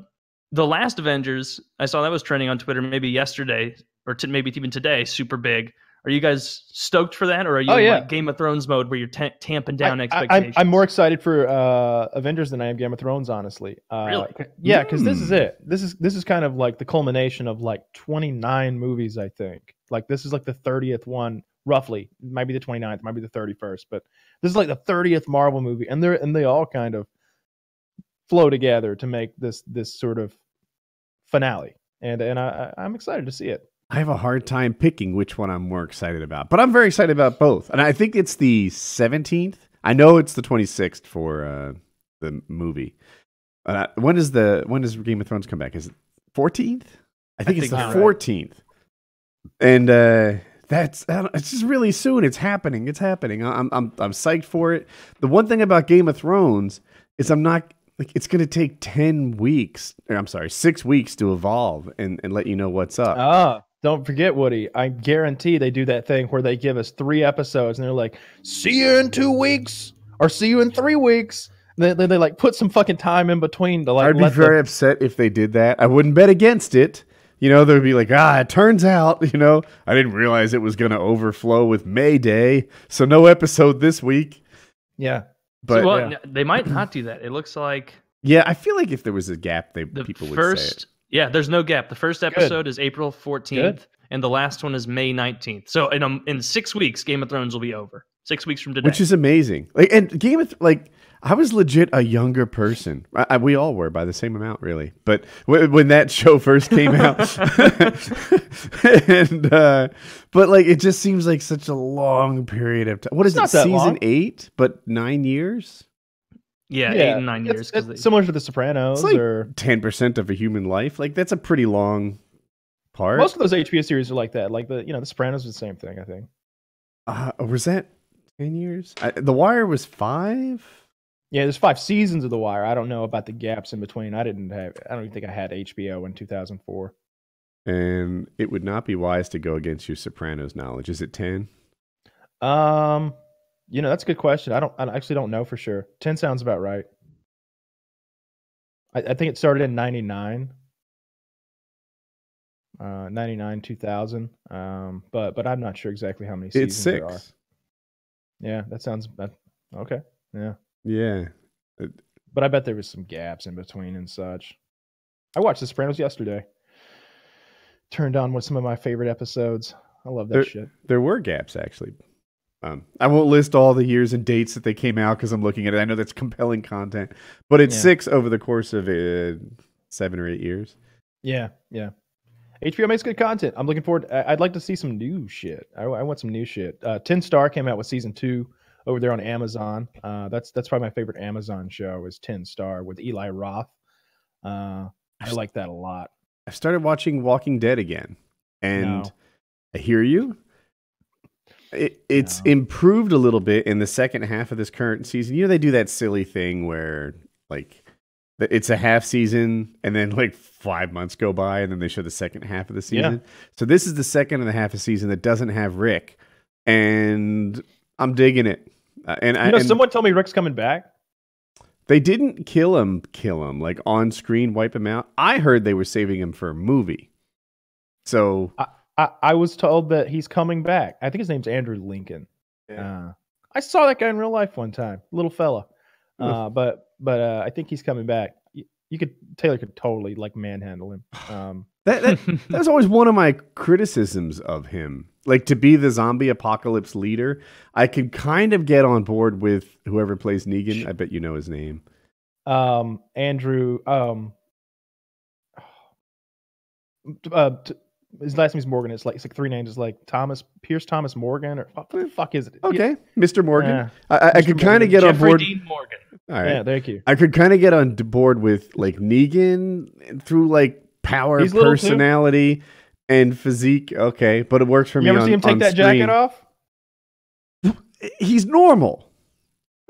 the last Avengers? I saw that was trending on Twitter maybe yesterday or t- maybe even today. Super big. Are you guys stoked for that, or are you Oh, in yeah. like Game of Thrones mode where you're ta tamping down I, expectations? I, am more excited for uh, Avengers than I am Game of Thrones, honestly. Uh, Really? Yeah, because this is Hmm. it. This is this is kind of like the culmination of like 29 movies, I think. Like this is like the 30th one, roughly. It might be the 29th, might be the 31st, but this is like the 30th Marvel movie, and they're and they all kind of flow together to make this this sort of finale. And and I- I'm excited to see it. I have a hard time picking which one I'm more excited about, but I'm very excited about both. And I think it's the 17th. I know it's the 26th for uh, the movie. Uh, when is the when does Game of Thrones come back? Is it 14th? I think it's think the you're right. 14th. And uh, that's it's just really soon. It's happening. It's happening. I'm I'm I'm psyched for it. The one thing about Game of Thrones is I'm not like it's going to take 10 weeks. or I'm sorry, 6 weeks to evolve and and let you know what's up. Ah, don't forget, Woody. I guarantee they do that thing where they give us three episodes and they're like, "See you in two weeks," or "See you in three weeks." They, they, they like put some fucking time in between to like. I'd be let the- very upset if they did that. I wouldn't bet against it. You know, they'd be like, ah, it turns out, you know, I didn't realize it was going to overflow with May Day. So no episode this week. yeah. But well, yeah. they might not do that. It looks like yeah, I feel like if there was a gap, they the people would say it. first. Yeah, there's no gap. The first episode is April 14th, Good. and the last one is May 19th. So in um, in six weeks, Game of Thrones will be over. Six weeks from today. Which is amazing. Like, and Game of, like, I was legit a younger person. I, I- we all were by the same amount, really. But w- when that show first came out, and uh, but like it just seems like such a long period of time. What is It's it? Season long. eight, but nine years. Yeah, yeah. eight and nine It's- years. 'cause it's they- similar to The Sopranos, It's like or ten percent of a human life. Like that's a pretty long part. most of those HBO series are like that. Like the you know The Sopranos is the same thing. I think. uh, was that ten years? I, the Wire was five. Yeah, there's five seasons of The Wire. I don't know about the gaps in between. I didn't have. I don't even think I had HBO in 2004. And it would not be wise to go against your Sopranos knowledge. Is it ten? Um, you know that's a good question. I don't. I actually don't know for sure. Ten sounds about right. I, I think it started in '99. Uh, 99, 2000. Um, but but I'm not sure exactly how many seasons It's there are. six. Yeah, that sounds that, okay. Yeah, Yeah. but I bet there was some gaps in between and such. I watched The Sopranos yesterday. Turned on with some of my favorite episodes. I love that There- shit. There were gaps actually. Um, I won't list all the years and dates that they came out because I'm looking at it. I know that's compelling content, but it's Yeah. six over the course of uh, seven or eight years. Yeah, yeah. HBO makes good content. I'm looking forward. I- I'd like to see some new shit. I, I want some new shit. Uh, Tin Star came out with season two over there on Amazon. Uh, that's that's probably my favorite Amazon show is Tin Star with Eli Roth. Uh, I like that a lot. I've started watching Walking Dead again, and No. I hear you. It, it's improved a little bit in the second half of this current season. You know, they do that silly thing where, like, it's a half season, and then like five months go by, and then they show the second half of the Yeah. season. So this is the second and a half a season that doesn't have Rick, and I'm digging it. Uh, and I, You know, and someone told me Rick's coming back. they didn't kill him, kill him like on screen, wipe him out. I heard they were saving him for a movie. So I, I was told that he's coming back. I think his name's Andrew Lincoln. Uh, I saw that guy in real life one time, little fella. Uh, but but uh, I think he's coming back. You, you could Taylor could totally like manhandle him. Um, that, that that was always one of my criticisms of him. Like to be the zombie apocalypse leader, I could kind of get on board with whoever plays Negan. I bet you know his name. um, Andrew. Um, uh, t- his last name's Morgan. It's like it's like three names. It's like Thomas Pierce Thomas Morgan or what the fuck is it? Yeah, Okay, Mr. Morgan. Yeah. I, I, I Mr. could kind of get on Jeffrey board. Dean Morgan. All right. yeah, thank you. I could kind of get on board with like Negan through like power, He's personality, and physique. Okay, but it works for You me. You ever on, see him take that screen. jacket off? He's normal.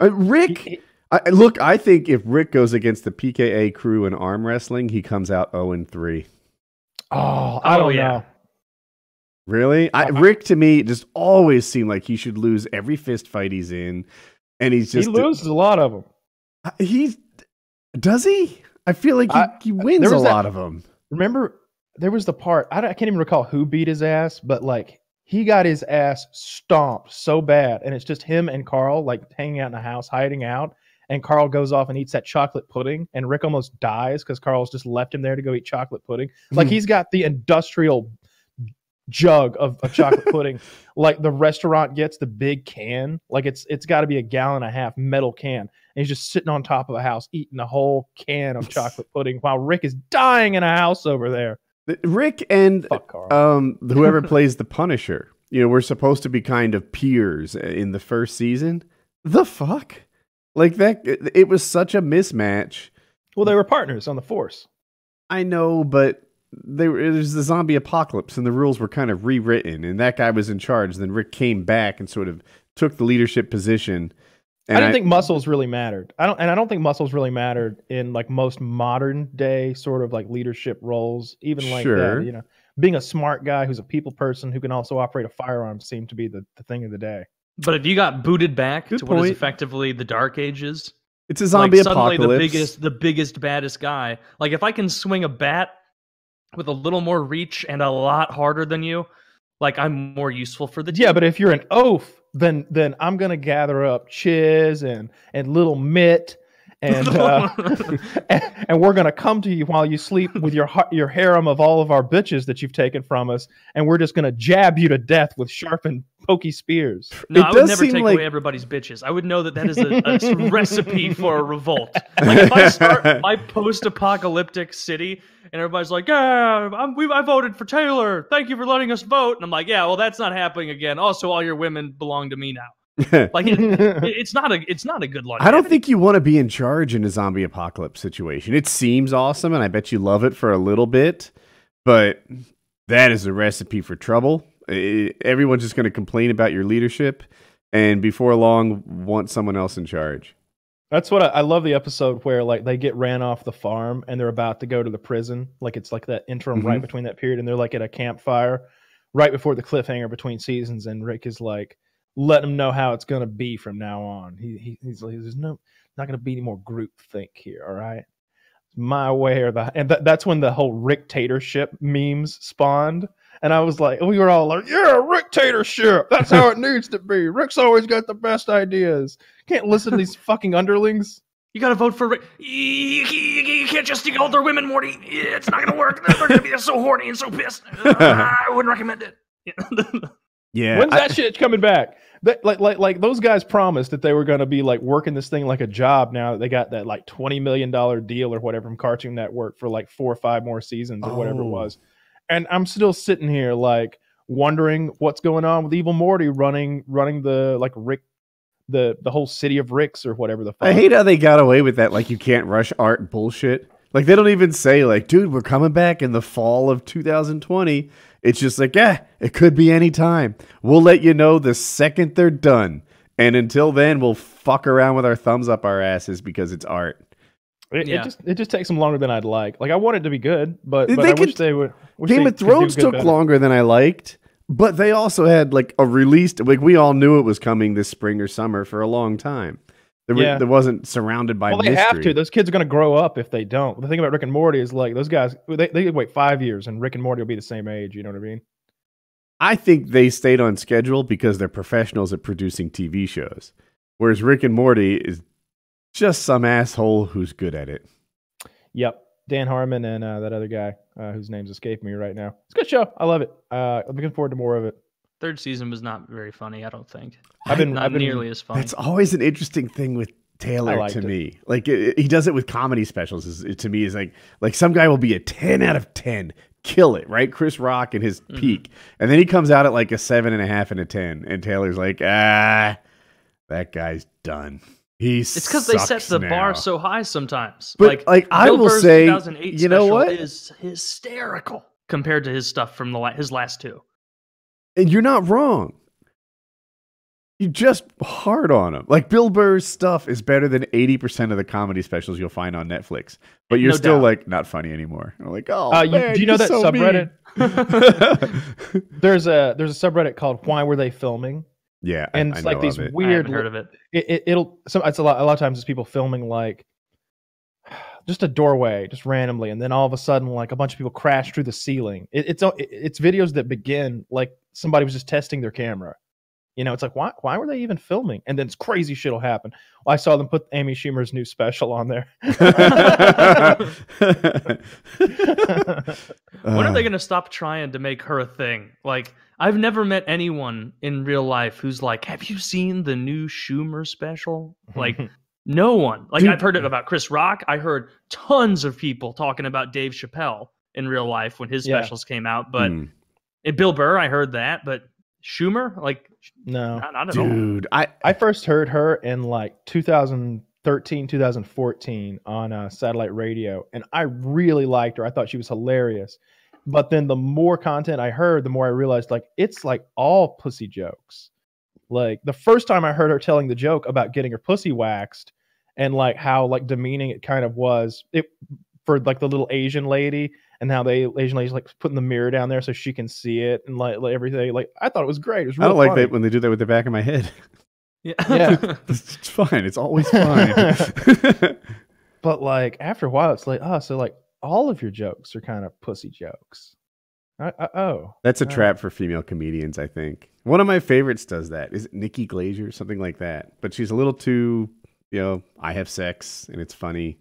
Uh, Rick, He- he- I, I- look, I think if Rick goes against the PKA crew in arm wrestling, he comes out zero and three. Oh, I Oh, don't yeah. know. Really, I, Uh, Rick to me just always seemed like he should lose every fist fight he's in, and he's just He just loses a lot of them. He does he? I feel like he, I- he wins there a was that- lot of them. Remember, there was the part I, I can't even recall who beat his ass, but like he got his ass stomped so bad, and it's just him and Carl like hanging out in the house, hiding out. And Carl goes off and eats that chocolate pudding, and Rick almost dies because Carl's just left him there to go eat chocolate pudding. Like Hmm. he's got the industrial jug of, of chocolate pudding, like the restaurant gets the big can. Like it's it's got to be a gallon and a half metal can, and he's just sitting on top of a house eating a whole can of chocolate pudding while Rick is dying in a house over there. Rick and um whoever plays the Punisher, you know, we're supposed to be kind of peers in the first season. The fuck? Like that it, was such a mismatch. well, they were partners on the force. I know, but they were, it was the zombie apocalypse and the rules were kind of rewritten and that guy was in charge. Then Rick came back and sort of took the leadership position. And I didn't think muscles really mattered. I don't, and I don't think muscles really mattered in like most modern day sort of like leadership roles. Even like Sure. that, you know, being a smart guy who's a people person who can also operate a firearm seemed to be the, the thing of the day. But if you got booted back Good to what is effectively the Dark Ages, it's a zombie like suddenly apocalypse. the biggest, the biggest, baddest guy. Like if I can swing a bat with a little more reach and a lot harder than you, like I'm more useful for the team. Yeah, but if you're an oaf, then then I'm gonna gather up Chiz and and little Mitt and uh, and, and we're gonna come to you while you sleep with your har- your harem of all of our bitches that you've taken from us, and we're just gonna jab you to death with sharpened pokey spears. No, It I does would never seem take like- away everybody's bitches. I would know that that is a, a recipe for a revolt. Like if I start my post-apocalyptic city and everybody's like, "Yeah, I'm, we, I voted for Taylor. Thank you for letting us vote," and I'm like, "Yeah, well, that's not happening again. Also, all your women belong to me now." Like it, it- it's not a it's not a good look. I don't think you want to be in charge in a zombie apocalypse situation. It seems awesome, and I bet you love it for a little bit, but that is a recipe for trouble. I- everyone's just going to complain about your leadership, and before long, want someone else in charge. That's what I, I love the episode where like they get ran off the farm and they're about to go to the prison. Like it's like that interim right Mhm. between that period, and they're like at a campfire right before the cliffhanger between seasons, and Rick is like letting them know how it's gonna be from now on. He, he he's like, there's no not gonna be any more group think here. All right, It's my way or the and that that's when the whole Ricktatorship memes spawned. And I was like, we were all like, yeah, Ricktatorship. That's how it needs to be. Rick's always got the best ideas. Can't listen to these fucking underlings. You got to vote for. Rick. You, you, you- you can't just stick older women, Morty. It's not gonna work. They're gonna be so horny and so pissed. I wouldn't recommend it. Yeah. Yeah, When's I- that shit coming back? That like like like those guys promised that they were going to be like working this thing like a job. Now that they got that like twenty million dollar deal or whatever from Cartoon Network for like four or five more seasons or whatever it Oh. was, and I'm still sitting here like wondering what's going on with Evil Morty running running the like Rick the the whole city of Ricks or whatever the fuck. I hate how they got away with that. Like you can't rush art bullshit. Like they don't even say like, dude, we're coming back in the fall of 2020. It's just like, yeah, it could be any time. We'll let you know the second they're done. And until then, we'll fuck around with our thumbs up our asses because it's art. It, Yeah. it just it just takes them longer than I'd like. Like I want it to be good, but, They but I could- wish they would. Wish Game they of Thrones took better. longer than I liked, but they also had like a released like we all knew it was coming this spring or summer for a long time. There, Yeah. there wasn't surrounded by Well, they mystery. have to. Those kids are going to grow up if they don't. The thing about Rick and Morty is like those guys. They they wait five years, and Rick and Morty will be the same age. You know what I mean? I think they stayed on schedule because they're professionals at producing TV shows, whereas Rick and Morty is just some asshole who's good at it. Yep. Dan Harmon and uh, that other guy uh, whose name's escaping me right now. It's a good show. I love it. Uh, I'm looking forward to more of it. Third season was not very funny. I don't think. I've been Not I've been nearly as funny. That's always an interesting thing with Taylor to it. me. Like it, it- he does it with comedy specials. Is, it, to me, is like like some guy will be a ten out of ten, kill it, right? Chris Rock at his Mm-hmm. peak, and then he comes out at like a seven and a half and a ten, and Taylor's like, ah, that guy's done. He's It's because they set the bar so high sometimes. But, like, like, I Bill will Burr's say, you know what? is hysterical compared to his stuff from the la- his last two. And you're not wrong. You just hard on him. Like Bill Burr's stuff is better than eighty percent of the comedy specials you'll find on Netflix, but you're No still doubt. like not funny anymore. I'm like, oh, Uh, you, do you know that so subreddit? There's a there's a subreddit called Why Were They Filming? yeah, And I it's like know these of it. Weird. haven't heard of it. It, it, it'll so it's a lot. A lot of times it's people filming like just a doorway, just randomly, and then all of a sudden, like a bunch of people crash through the ceiling. It, it's it's videos that begin like somebody was just testing their camera. You know, it's like why why were they even filming? And then it's crazy shit will happen. Well, I saw them put Amy Schumer's new special on there. When are Uh, they going to stop trying to make her a thing? Like, I've never met anyone in real life who's like, "Have you seen the new Schumer special?" Like, no one. Like, Dude. I've heard it about Chris Rock. I heard tons of people talking about Dave Chappelle in real life when his Yeah. specials came out. But hmm. And Bill Burr, I heard that. But Schumer, like, no, not, not at all. dude, I I first heard her in like 2013, 2014 on uh, satellite radio, and I really liked her. I thought she was hilarious. But then the more content I heard, the more I realized like it's like all pussy jokes. Like the first time I heard her telling the joke about getting her pussy waxed and like how like demeaning it kind of was it for like the little Asian lady and how they Asian ladies like putting the mirror down there so she can see it and like, like everything. Like I thought it was great. It was I don't like funny. that when they do that with the back of my head. Yeah. Yeah. it's fine. It's always fine. But like after a while, it's like, oh, so like all of your jokes are kind of pussy jokes. Uh, uh, oh, That's a Uh, trap for female comedians, I think. One of my favorites does that. Is it Nikki Glaser, something like that? But she's a little too, you know, I have sex and it's funny.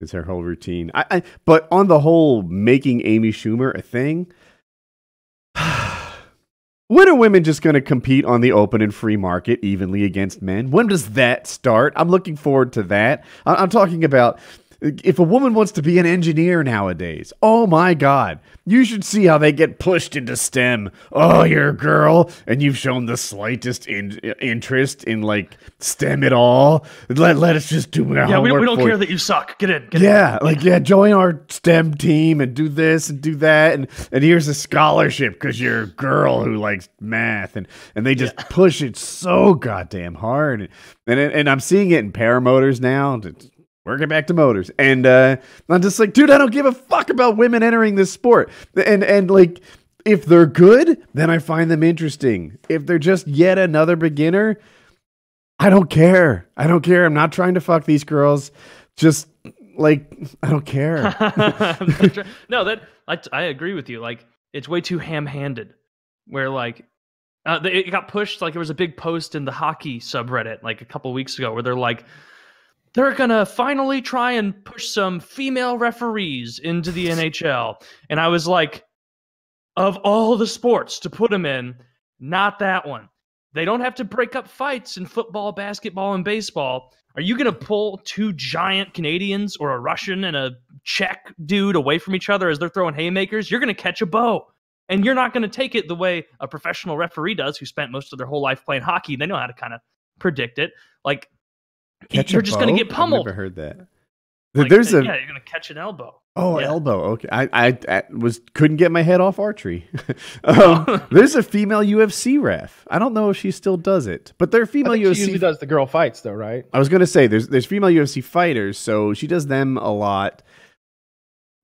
It's her whole routine. I, I but on the whole, making Amy Schumer a thing. When are women just going to compete on the open and free market evenly against men? When does that start? I'm looking forward to that. I'm talking about if a woman wants to be an engineer nowadays. Oh my God. You should see how they get pushed into STEM. Oh, you're a girl and you've shown the slightest in- interest in like STEM at all. Let, let us just do our Yeah, we, homework we don't for care you. that you suck. Get in. Get Yeah, like yeah, join our STEM team and do this and do that, and and here's a scholarship because you're a girl who likes math, and and they just push it so goddamn hard, and and, and I'm seeing it in paramotors now. It's Working back to motors, and uh, I'm just like, dude, I don't give a fuck about women entering this sport, and and like. If they're good, then I find them interesting. If they're just yet another beginner, I don't care. I don't care. I'm not trying to fuck these girls. Just like I don't care. no, that I, I agree with you. Like it's way too ham-handed. Where like uh, it got pushed. Like there was a big post in the hockey subreddit like a couple weeks ago where they're like, they're gonna finally try and push some female referees into the NHL, and I was like, of all the sports to put them in, not that one. They don't have to break up fights in football, basketball, and baseball. Are you going to pull two giant Canadians or a Russian and a Czech dude away from each other as they're throwing haymakers? You're going to catch a bow. And you're not going to take it the way a professional referee does who spent most of their whole life playing hockey. They know how to kind of predict it. Like, Catch you're just going to get pummeled. I've never heard that. Like, There's a yeah, you're going to catch an elbow. Oh, Yeah. elbow. Okay, I, I, I was couldn't get my head off archery. um, there's a female UFC ref. I don't know if she still does it, but there are female think she UFC. usually does the girl fights though, right? I was gonna say there's there's female UFC fighters, so she does them a lot.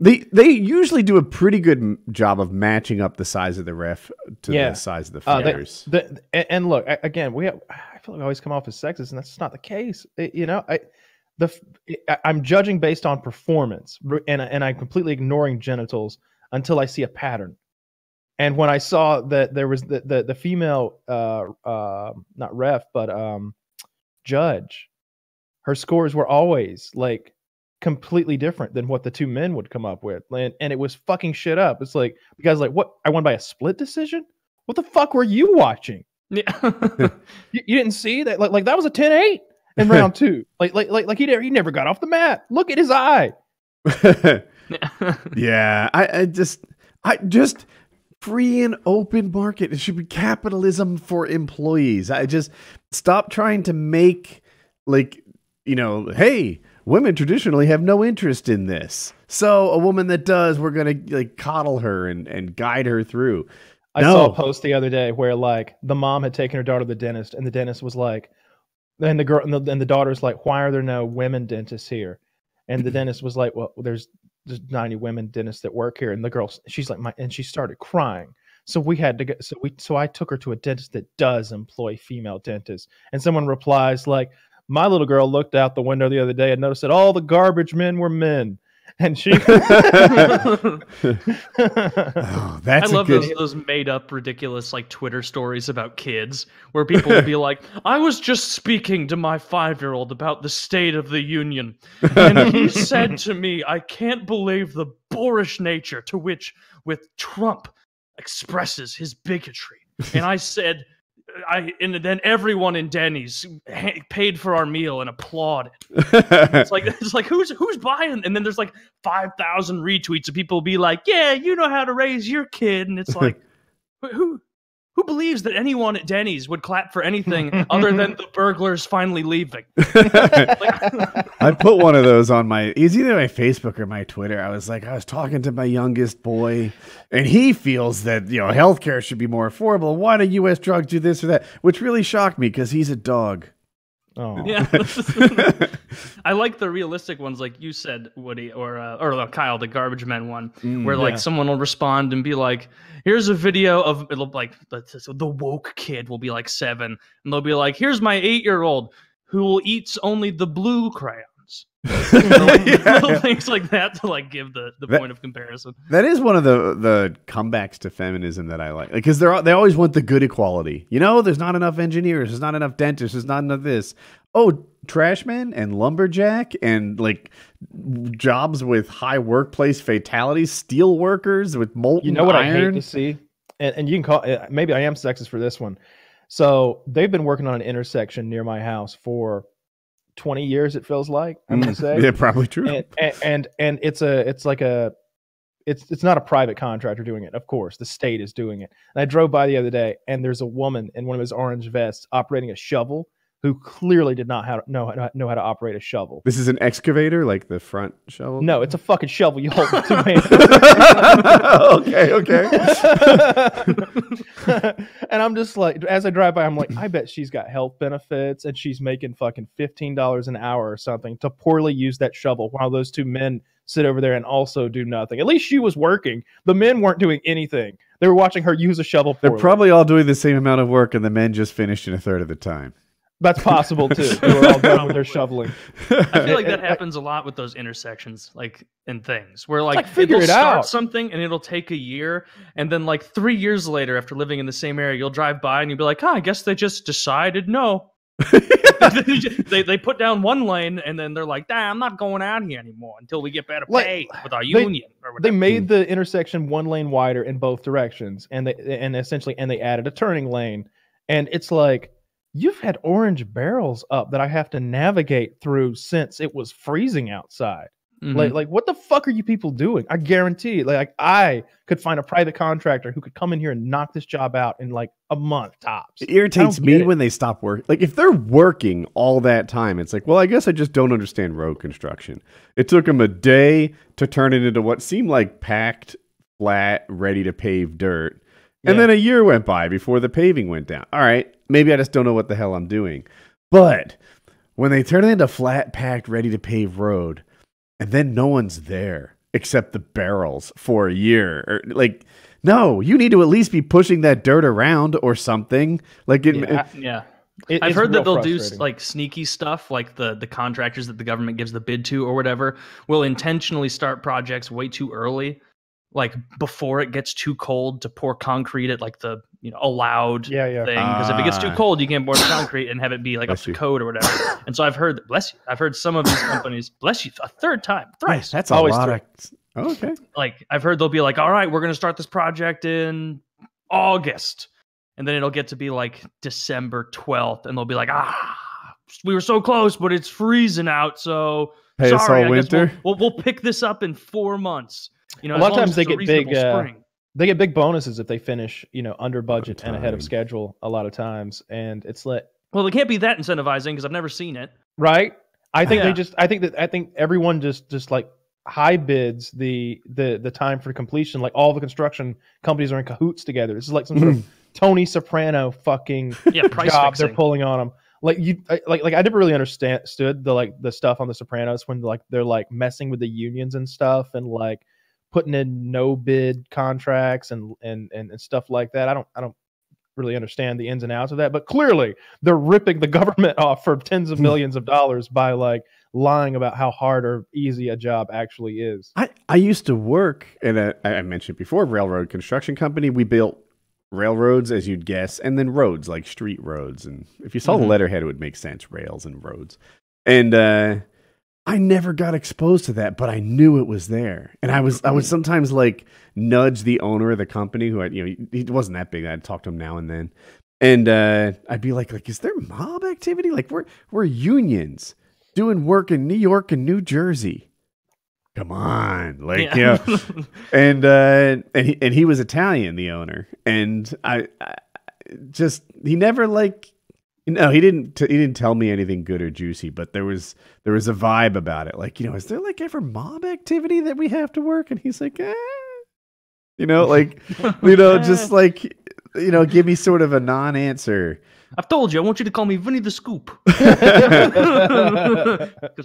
They they usually do a pretty good job of matching up the size of the ref to Yeah. the size of the Uh, fighters. The, and, look again, we have, I feel like I always come off as sexist, and that's just not the case. It- you know, I the I'm judging based on performance, and and I'm completely ignoring genitals until I see a pattern. And when I saw that there was the the, the female, uh, uh, not ref, but um, judge, her scores were always like completely different than what the two men would come up with, and, and it was fucking shit up. It's like the guy's like, "What? I won by a split decision? What the fuck were you watching? Yeah. You, you didn't see that? Like, like that was a 10-8 in round two. Like, like, like, like he never, he never got off the mat. Look at his eye. yeah, I, I just I just free and open market. It should be capitalism for employees. I just stop trying to make like you know, hey, women traditionally have no interest in this. So a woman that does, we're gonna like coddle her and, and guide her through. I saw a post the other day where like the mom had taken her daughter to the dentist, and the dentist was like, and the girl and the, and the daughter's like, why are there no women dentists here? And the dentist was like, well, there's there's 90 women dentists that work here, and the girl, she's like, my, and she started crying. So we had to go. so we, so I took her to a dentist that does employ female dentists, and someone replies like, my little girl looked out the window the other day and noticed that all the garbage men were men, and she. Oh, that's I love good. those those made up ridiculous like Twitter stories about kids where people will be like, "I was just speaking to my five year old about the state of the union, and he said to me, I can't believe the boorish nature to which with Trump expresses his bigotry." And I said. I and then everyone in Denny's paid for our meal and applauded. It's like it's like who's who's buying? And then there's like five thousand retweets of people be like, "Yeah, you know how to raise your kid," and it's like, who who believes that anyone at Denny's would clap for anything other than the burglars finally leaving? Like, I put one of those on my it's either my Facebook or my Twitter. I was like, I was talking to my youngest boy, and he feels that you know healthcare should be more affordable. Why do U.S. drugs do this or that? Which really shocked me because he's a dog. Oh. yeah, I like the realistic ones, like you said, Woody, or uh, or uh, Kyle, the garbage men one, where like yeah. someone will respond and be like, "Here's a video of it'll like the, the woke kid will be like seven, and they'll be like, "Here's my eight year old who eats only the blue crayons." Little things like that to like give the, the That- point of comparison. That is one of the the comebacks to feminism that I like because they're all- they always want the good equality. You know, there's not enough engineers, there's not enough dentists, there's not enough this. Oh, trashman and lumberjack and like jobs with high workplace fatalities, steel workers with molten You know what I hate to see, and, and you can call uh, maybe I am sexist for this one. So they've been working on an intersection near my house for twenty years. It feels like I'm going to say, Mm. yeah, probably true. and, and and and it's a it's like a it's it's not a private contractor doing it. Of course, the state is doing it. And I drove by the other day, and there's a woman in one of his orange vests operating a shovel who clearly did not how to, know how to, know how to operate a shovel. this is an excavator, like the front shovel. No, it's a fucking shovel. You hold with two hands. okay, okay. and I'm just like, as I drive by, I'm like, I bet she's got health benefits and she's making fucking fifteen dollars an hour or something to poorly use that shovel while those two men sit over there and also do nothing. At least she was working. The men weren't doing anything. They were watching her use a shovel. They're probably all doing the same amount of work, and the men just finished in a third of the time. That's possible too. They were all done with their shoveling. I feel like that I- I- happens a lot with those intersections, like and things where like, like, figure it'll it start out. something and it'll take a year, and then like three years later, after living in the same area, you'll drive by and you'll be like, "Huh, I guess they just decided no." they they put down one lane and then they're like, "Nah, I'm not going out here anymore until we get better Like, pay with our they- union." or They made the intersection one lane wider in both directions, and they and essentially and they added a turning lane. And it's like you've had orange barrels up that I have to navigate through since it was freezing outside. Mhm. Like, like what the fuck are you people doing? I guarantee, like, I could find a private contractor who could come in here and knock this job out in like a month tops. It irritates me it. when they stop work. Like if they're working all that time, it's like, well, I guess I just don't understand road construction. It took them a day to turn it into what seemed like packed, flat, ready to pave dirt. And Yeah. then a year went by before the paving went down. All right, maybe I just don't know what the hell I'm doing. But when they turn it into flat, packed, ready to pave road, and then no one's there except the barrels for a year, or like, no, you need to at least be pushing that dirt around or something. Like it, Yeah, Yeah. It- I've heard that they'll do like sneaky stuff, like the the contractors that the government gives the bid to or whatever will intentionally start projects way too early, like before it gets too cold to pour concrete at like the you know allowed yeah, yeah. thing. Because if it gets too Ah. cold, you can't pour the concrete and have it be like up to you. code or whatever. And so I've heard, bless you, I've heard some of these companies, bless you, a third time, thrice. that's a Always lot three. of. Oh, okay. like I've heard they'll be like, all right, we're gonna start this project in August. And then it'll get to be like December 12th, and they'll be like, ah, we were so close, but it's freezing out. So Pay us sorry, all I guess winter. We'll, we'll, we'll pick this up in four months. You know, A lot of times they get big, uh, they get big bonuses if they finish, you know, under budget and ahead of schedule a lot of times. And it's like, Well, it can't be that incentivizing because I've never seen it. right? I think Yeah. they just, I think that, I think everyone just, just like high bids the, the, the time for completion. Like all the construction companies are in cahoots together. This is like some sort of Tony Soprano fucking Yeah, price job they're pulling on them. Like you, I- like like I never really understood the like the stuff on the Sopranos when like they're like messing with the unions and stuff and like putting in no bid contracts and and and, and stuff like that. I don't I don't really understand the ins and outs of that, but clearly they're ripping the government off for tens of millions of dollars by like lying about how hard or easy a job actually is. I, I used to work in a I mentioned before railroad construction company. We built railroads as you'd guess, and then roads like street roads. And if you saw Mhm. the letterhead, it would make sense: rails and roads. And uh, I never got exposed to that, but I knew it was there. And I was I would sometimes like nudge the owner of the company who I you know he wasn't that big. I'd talk to him now and then. And uh, I'd be like, like, is there mob activity? Like we're we're unions doing work in New York and New Jersey. Come on, like yeah. and uh, and he and he was Italian, the owner, and I, I just he never like no he didn't he didn't tell me anything good or juicy, but there was there was a vibe about it, like you know, is there like ever mob activity that we have to work? And he's like, eh. you know, like you know, just like you know, give me sort of a non-answer. I've told you, I want you to call me Vinny the Scoop because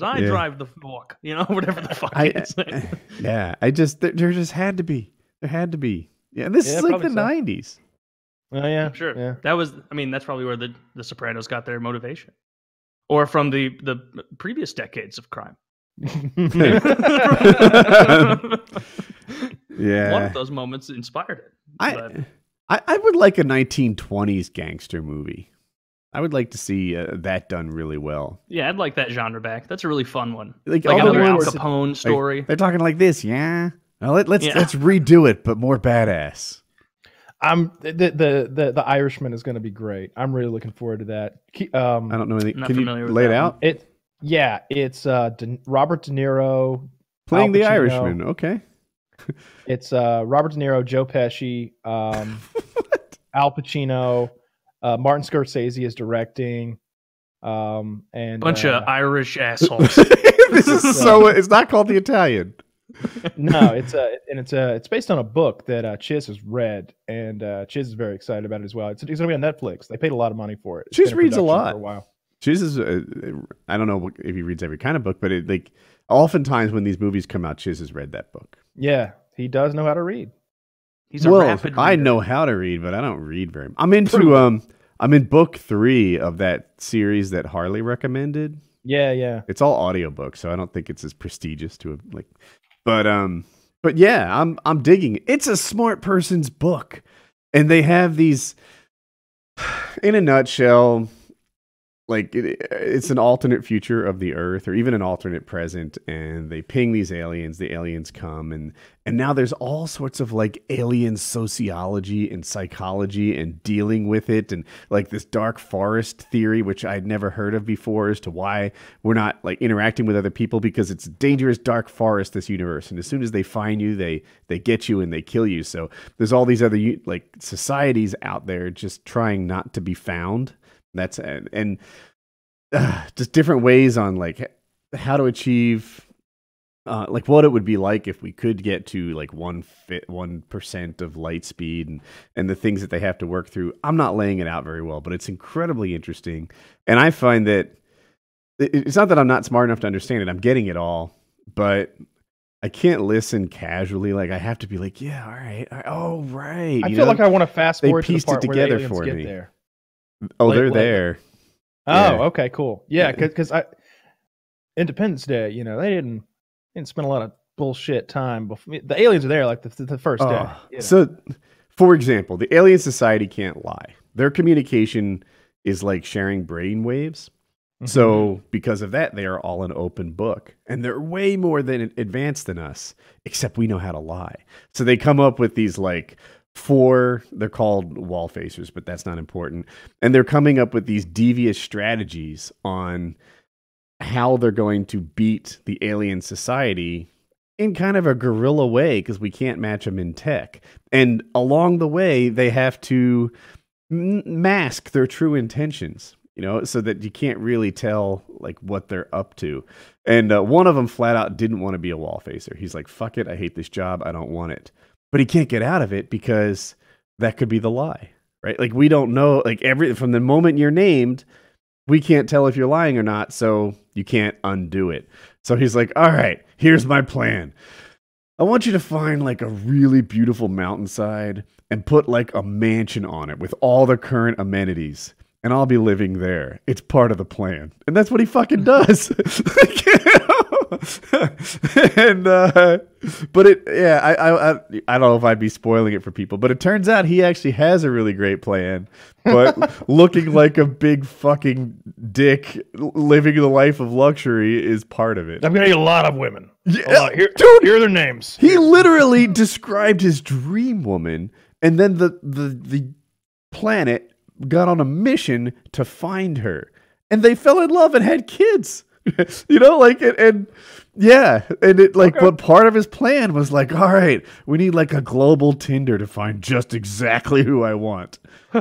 I Yeah. drive the fork. You know, whatever the fuck. I, it's like. yeah, I just there, there just had to be there had to be yeah. and This Yeah, is like the so. '90s. Oh yeah, sure. Yeah. That was, I mean, that's probably where the, the Sopranos got their motivation, or from the the previous decades of crime. Yeah, One of those moments inspired it. I, I, I would like a 1920s gangster movie. I would like to see uh, that done really well. yeah, I'd like that genre back. That's a really fun one. Like, Like all the Al ones- Capone like, story. they're talking like this, yeah. Well, let, let's Yeah. let's redo it, but more badass. I'm the the the the Irishman is going to be great. I'm really looking forward to that. Um, I don't know anything. Not Can you familiar with lay it that one. out? It yeah, it's uh De, Robert De Niro. Playing the Irishman. Okay. It's uh Robert De Niro, Joe Pesci, um, Al Pacino, uh, Martin Scorsese is directing, um, and Bunch uh, of Irish assholes. this is so. It's not called the Italian. no, it's uh and it's uh it's based on a book that uh, Chiz has read, and uh, Chiz is very excited about it as well. It's, it's going to be on Netflix. They paid a lot of money for it. It's Chiz reads a lot. for a while. Chiz is. Uh, I don't know if he reads every kind of book, but it, like oftentimes when these movies come out, Chiz has read that book. Yeah, he does know how to read. He's a well, rapid I know how to read, but I don't read very. I'm into um. I'm in book three of that series that Harley recommended. Yeah, yeah. It's all audiobooks, so I don't think it's as prestigious to a, like. But um, but yeah, I'm I'm digging. It's a smart person's book, and they have these. In a nutshell, like it, it's an alternate future of the earth or even an alternate present and they ping these aliens the aliens come and and now there's all sorts of like alien sociology and psychology and dealing with it and like this dark forest theory which i'd never heard of before as to why we're not like interacting with other people because it's dangerous dark forest this universe and as soon as they find you they they get you and they kill you. So there's all these other like societies out there just trying not to be found that's and, and uh, just different ways on like how to achieve uh, like what it would be like if we could get to like one fit one percent of light speed and and the things that they have to work through. I'm not laying it out very well, but it's incredibly interesting, and I find that it's not that I'm not smart enough to understand it. I'm getting it all, but I can't listen casually. Like I have to be like, yeah, all right, all right oh right. I you feel know? like I want to fast They forward to the pieced it part where the together for get me. there. Oh, like- they're like- there. Oh, Yeah. okay, cool. Yeah, because I Independence Day, you know, they didn't didn't spend a lot of bullshit time before the aliens are there like the, the first day. Oh, you know. So, for example, the alien society can't lie. Their communication is like sharing brain waves. Mhm. So, because of that, they are all an open book. And they're way more than advanced than us, except we know how to lie. So, they come up with these like four, they're called wall facers, but that's not important. And they're coming up with these devious strategies on how they're going to beat the alien society in kind of a guerrilla way because we can't match them in tech. And along the way, they have to mask their true intentions, you know, so that you can't really tell like what they're up to. And uh, one of them flat out didn't want to be a wall facer. He's like, "Fuck it, I hate this job. I don't want it." But he can't get out of it because that could be the lie, right? Like we don't know. Like every from the moment you're named, we can't tell if you're lying or not. So you can't undo it. So he's like, "All right, here's my plan." I want you to find like a really beautiful mountainside and put like a mansion on it with all the current amenities. And I'll be living there. It's part of the plan. And that's what he fucking does. Like? and uh but it yeah, I, I I I don't know if I'd be spoiling it for people, but it turns out he actually has a really great plan. But looking like a big fucking dick living the life of luxury is part of it. I'm gonna need a lot of women. Yeah, A lot. Here, dude, here are their names. he literally described his dream woman, and then the the the planet got on a mission to find her, and they fell in love and had kids. you know, like and, and yeah, and it like, Okay. but part of his plan was like, all right, we need like a global Tinder to find just exactly who I want.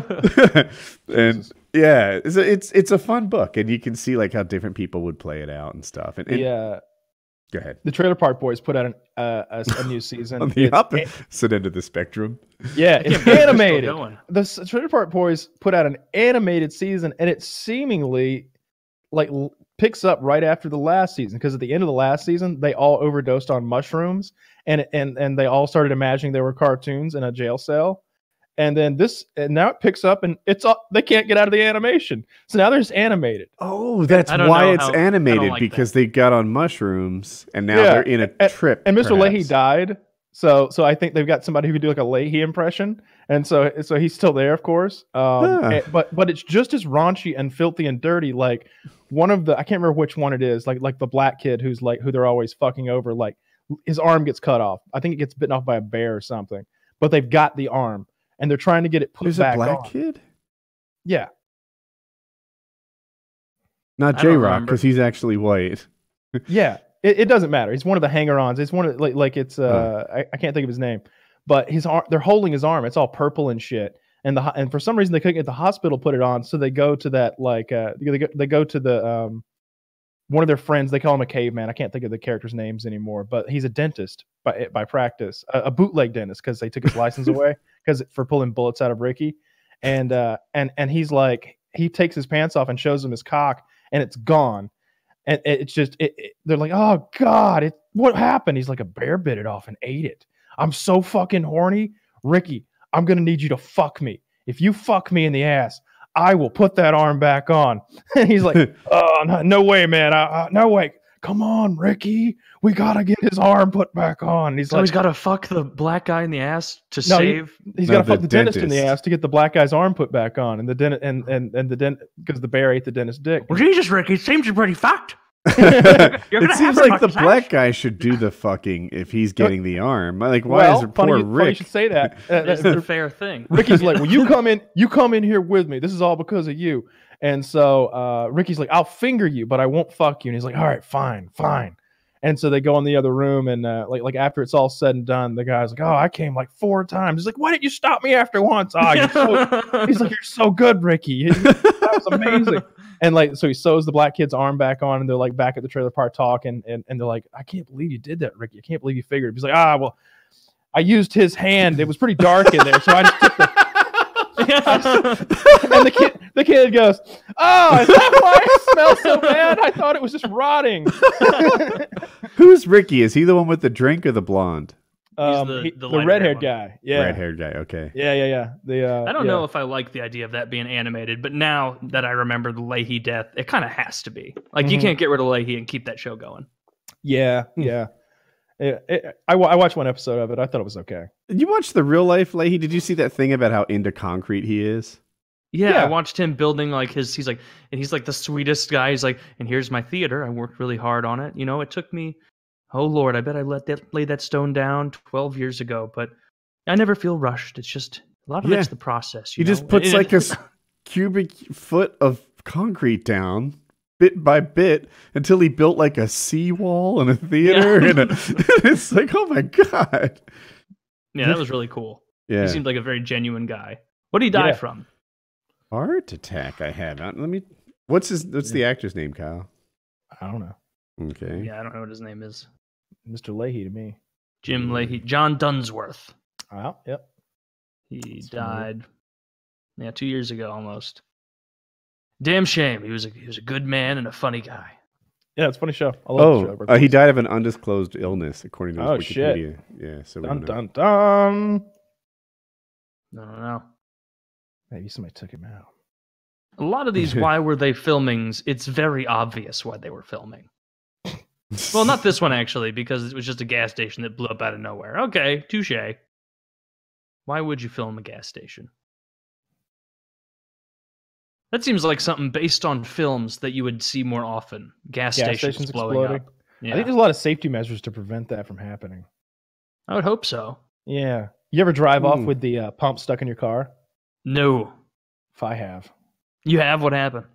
and yeah, it's a, it's it's a fun book, and you can see like how different people would play it out and stuff. And, and The uh, go ahead. the Trailer Park Boys put out an, uh, a, s- a new season. On the It's- opposite end of the spectrum. yeah, it's believe they're animated. the Trailer Park Boys put out an animated season, and it seemingly like l- picks up right after the last season because at the end of the last season they all overdosed on mushrooms and and and they all started imagining they were cartoons in a jail cell. And then this, and now it picks up, and it's all they can't get out of the animation. So now they're just animated. Oh, that's why it's how- animated like because they got on mushrooms and now Yeah, they're in a and- trip. And Mr. Lahey died, so so I think they've got somebody who could do like a Lahey impression, and so so he's still there, of course. Um, Ah. and- but but it's just as raunchy and filthy and dirty. Like one of the I can't remember which one it is. Like like the black kid who's like who they're always fucking over. Like his arm gets cut off. I think it gets bitten off by a bear or something. But they've got the arm, and they're trying to get it put There's back a black on. kid, Yeah, not J-Roc because he's actually white. yeah. It, it doesn't matter. He's one of the hanger-ons. It's one of like like it's uh I, I can't think of his name, but his arm they're holding his arm. It's all purple and shit. And the and for some reason they couldn't get the hospital put it on, so they go to that like uh they go, they go to the um one of their friends. They call him a caveman. I can't think of the characters' names anymore, but he's a dentist by by practice, a, a bootleg dentist because they took his license away because for pulling bullets out of Ricky, and uh and and he's like he takes his pants off and shows him his cock, and it's gone and it's just it, it- they're like oh god it what happened? He's like a bear bit it off and ate it. I'm so fucking horny. Ricky i'm gonna need you to fuck me. If you fuck me in the ass i will put that arm back on. And he's like oh no, no way man. I, I, no way "Come on, Ricky, we gotta get his arm put back on." He's So like, he's got to fuck the black guy in the ass to No, he- save. he's No, got to the fuck the dentist in the ass to get the black guy's arm put back on, and the dentist and and and the dent because the bear ate the dentist's dick. Well, Jesus, Ricky, it seems you're pretty fucked. it You're gonna seems like the black ass. guy should do the fucking if he's getting the arm. Like, why well, is it funny, poor you- funny you should say that. Uh, It's that- the fair thing. Ricky's like, "Well, you come in, you come in here with me. This is all because of you." And so uh, Ricky's like, "I'll finger you, but I won't fuck you." And he's like, "All right, fine, fine." And so they go in the other room, and uh, like like after it's all said and done, the guy's like, "Oh, I came like four times." He's like, "Why didn't you stop me after once?" Oh, you're so. He's like, "You're so good, Ricky. That was amazing." And like, so he sews the black kid's arm back on, and they're like back at the trailer park talking, and, and they're like, "I can't believe you did that, Ricky. I can't believe you figured." He's like, "Ah, well, I used his hand. It was pretty dark in there, so I just took the." and the kid, the kid goes, "Oh, is that why it smells so bad? I thought it was just rotting." Who's Ricky? Is he the one with the drink or the blonde? Um, the- he- the the, red-haired one. guy. Yeah, Red haired guy. Okay. yeah, yeah, yeah. The uh, I don't yeah. know if I like the idea of that being animated, but now that I remember the Lahey death, it kind of has to be. Like you Mhm. can't get rid of Lahey and keep that show going. Yeah, yeah. It- it- I, I watched one episode of it. I thought it was okay. Did you watch the real life Lahey? Did you see that thing about how into concrete he is? Yeah, Yeah. I watched him building like his. He's like, and he's like the sweetest guy. He's like, and here's my theater. I worked really hard on it. You know, it took me. Oh Lord, I bet I let that lay that stone down twelve years ago, but I never feel rushed. It's just a lot of Yeah. it's the process. He You just puts And- like a cubic foot of concrete down bit by bit until he built like a seawall and a theater Yeah. and a, it's like oh my god yeah, that was really cool. yeah He seemed like a very genuine guy. What did he die Yeah. from? heart attack i have Uh, let me what's his what's the actor's name kyle I don't know, okay Yeah, I don't know what his name is. Mr. Lahey to me. Jim Lahey, John Dunsworth. Oh, yep. He That's familiar. died. Yeah, two years ago almost. Damn shame. He was a he was a good man and a funny guy. Yeah, it's a funny show. I love the show. oh uh, he died of an undisclosed illness according to his Oh, shit. wikipedia yeah so we Dun don't know. dun dun. I don't know. Maybe somebody took him out. A lot of these why were they filmings? It's very obvious why they were filming. Well, not this one actually, because it was just a gas station that blew up out of nowhere. Okay, touche. Why would you film a gas station? That seems like something based on films that you would see more often. Gas, Gas stations, stations blowing exploding. up. Yeah, I think there's a lot of safety measures to prevent that from happening. I would hope so. Yeah. You ever drive off Hmm. with the uh, pump stuck in your car? No, If I have, you have what happened?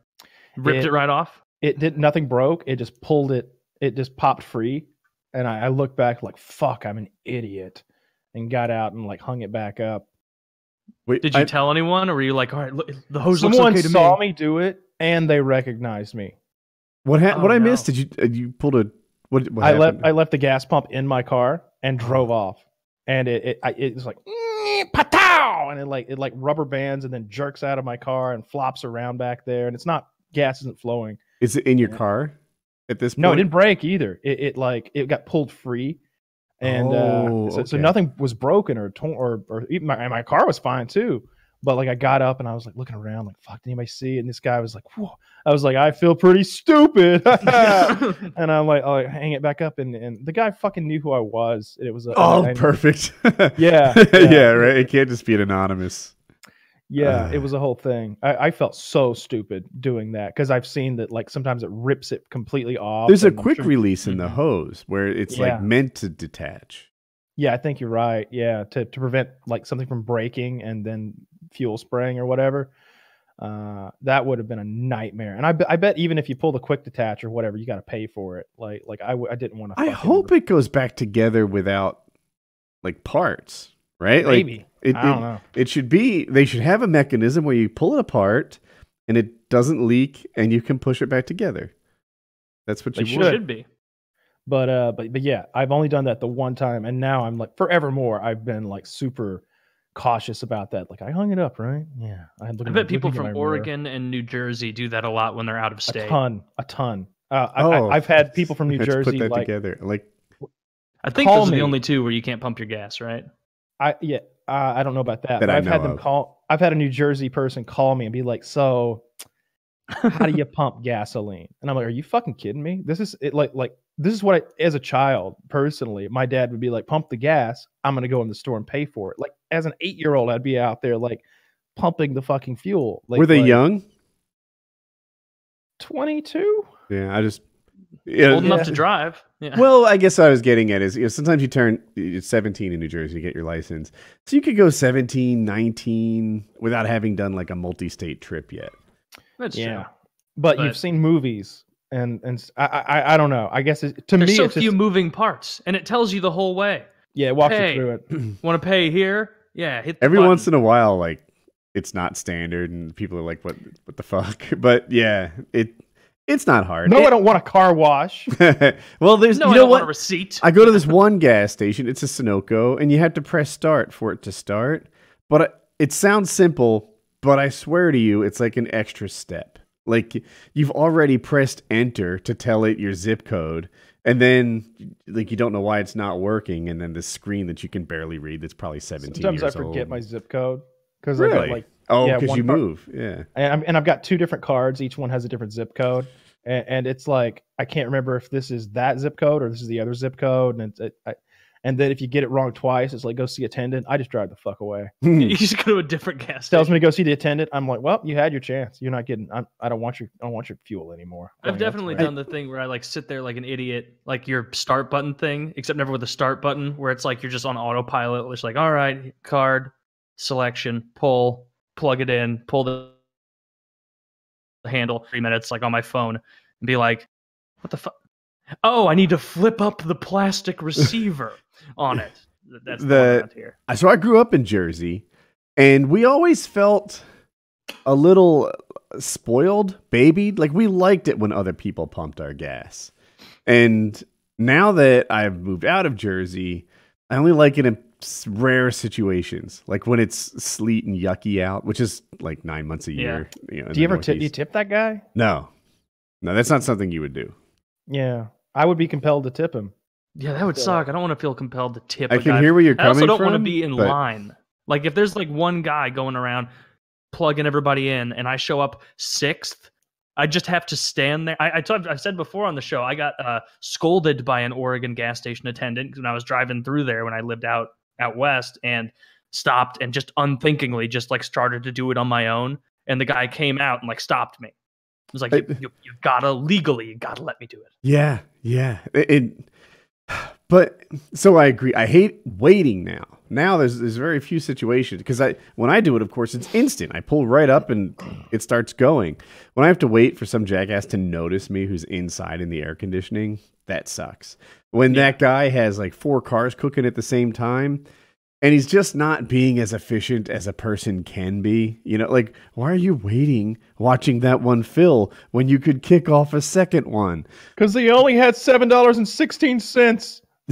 Ripped It- it right off. it did nothing broke. It just pulled it. It just popped free, and I, I looked back like fuck, I'm an idiot, and got out and like hung it back up. Wait, Did you I- tell anyone, or were you like, all right, look, the hose Someone looks okay to saw me? me do it, and they recognized me. what ha- Oh, what i no. missed did you uh, you pulled a what, what I left? I left the gas pump in my car and drove off, and it it, I, it was like "Mm, patow, and it like it like rubber bands and then jerks out of my car and flops around back there, and it's not gas isn't flowing. is it in your Yeah. car at this point No, it didn't break either. It, it like it got pulled free, and Oh, uh, so, so nothing was broken or torn or or even my, my car was fine too. But like I got up and I was like looking around, like fuck, did anybody see? it? And this guy was like, Whoa. I was like, I feel pretty stupid. and I'm like, oh, hang it back up, and and the guy fucking knew who I was. and It was a, oh and- perfect Yeah, yeah yeah. right it can't just be an anonymous Yeah, Uh. it was a whole thing. I, I felt so stupid doing that because I've seen that like sometimes it rips it completely off. There's a quick sure- release in the Mhm. hose where it's Yeah. like meant to detach. Yeah, I think you're right. Yeah, to to prevent like something from breaking and then fuel spraying or whatever. Uh, that would have been a nightmare. And I, be- I bet even if you pull the quick detach or whatever, you got to pay for it. Like like I, w- I didn't want to. I hope it goes back together without like parts, right? Like it, I don't it, know. it should be they should have a mechanism where you pull it apart and it doesn't leak and you can push it back together. That's what you It want. should be. But uh, but but yeah, I've only done that the one time, and now I'm like forevermore. I've been like super cautious about that. Like I hung it up, right? Yeah, I, had I bet people from Oregon and New Jersey do that a lot when they're out of a state. ton, a ton. Uh, I, Oh. I, I've had people from New Jersey put that like together. Like I think Call those are the only two where you can't pump your gas, right? I yeah, uh, I don't know about that. That I've had them of. call. I've had a New Jersey person call me and be like, "So, how do you pump gasoline? And I'm like, are you fucking kidding me? This is it like like this is what I, as a child personally, my dad would be like, pump the gas. I'm gonna go in the store and pay for it. Like as an eight year old, I'd be out there like pumping the fucking fuel. Like, Were they like, young? 22? Yeah, I just. Yeah, Old enough Yeah. to drive. Yeah. Well, I guess I was getting at is you know, sometimes you turn it's 17 in New Jersey to get your license. So you could go 17, 19 without having done like a multi-state trip yet. That's Yeah. true. But, But- you've seen movies and and I I don't know. I guess it, to There's me so it's few just, moving parts, and it tells you the whole way. yeah, it walks Hey. you through it. Want to pay here? Yeah. Hit the Every button. once in a while, like it's not standard, and people are like, "What? What the fuck?" But yeah, it it's not hard. No, It- I don't want a car wash. well, there's No, you I know don't want what? a receipt. I go to this one gas station. It's a Sunoco, and you have to press start for it to start. But it- it sounds simple, but I swear to you, it's like an extra step. Like you've already pressed enter to tell it your zip code, and then like you don't know why it's not working, and then the screen that you can barely read that's probably seventeen Sometimes I forget old. my zip code because I got like oh, yeah, because one you part- move. Yeah. and, I'm, and I've got two different cards. Each one has a different zip code, and, and it's like I can't remember if this is that zip code or this is the other zip code. And it's, it, I, and then if you get it wrong twice, it's like go see attendant. I just drive the fuck away. you just go to a different gas Tells me to go see the attendant. I'm like, well, you had your chance. You're not getting. I'm, I don't want your. I don't want your fuel anymore. I've Going definitely done the thing where I like sit there like an idiot, like your start button thing, except never with the start button, where it's like you're just on autopilot. It's like, all right, card selection, pull, plug it in, pull the handle, three minutes, like on my phone, and be like, what the fuck? Oh, I need to flip up the plastic receiver on it. That's the, here. so I grew up in Jersey, and we always felt a little spoiled, babied. Like we liked it when other people pumped our gas. And now that I've moved out of Jersey, I only like it in rare situations, like when it's sleet and yucky out, which is like nine months a Yeah. year. You know, Do you ever tip? You tip that guy? No, no, that's not something you would do. Yeah, I would be compelled to tip him. Yeah, that would Yeah. suck. I don't want to feel compelled to tip. I a can guy hear where you're coming. I also don't want to be in but- line. Like if there's like one guy going around plugging everybody in, and I show up sixth, I just have to stand there. I, I told, I said before on the show, I got uh, scolded by an Oregon gas station attendant when I was driving through there when I lived out out west, and stopped and just unthinkingly just like started to do it on my own. And the guy came out and like stopped me. It was like, I- you, you, you gotta legally, you gotta let me do it. Yeah, yeah. It, it- but so I agree. I hate waiting now. Now there's there's very few situations because I when I do it, of course, it's instant. I pull right up and it starts going. When I have to wait for some jackass to notice me who's inside in the air conditioning, that sucks. When that guy has like four cars cooking at the same time. And he's just not being as efficient as a person can be. You know, like, why are you waiting watching that one fill when you could kick off a second one? Because he only had seven dollars and sixteen cents.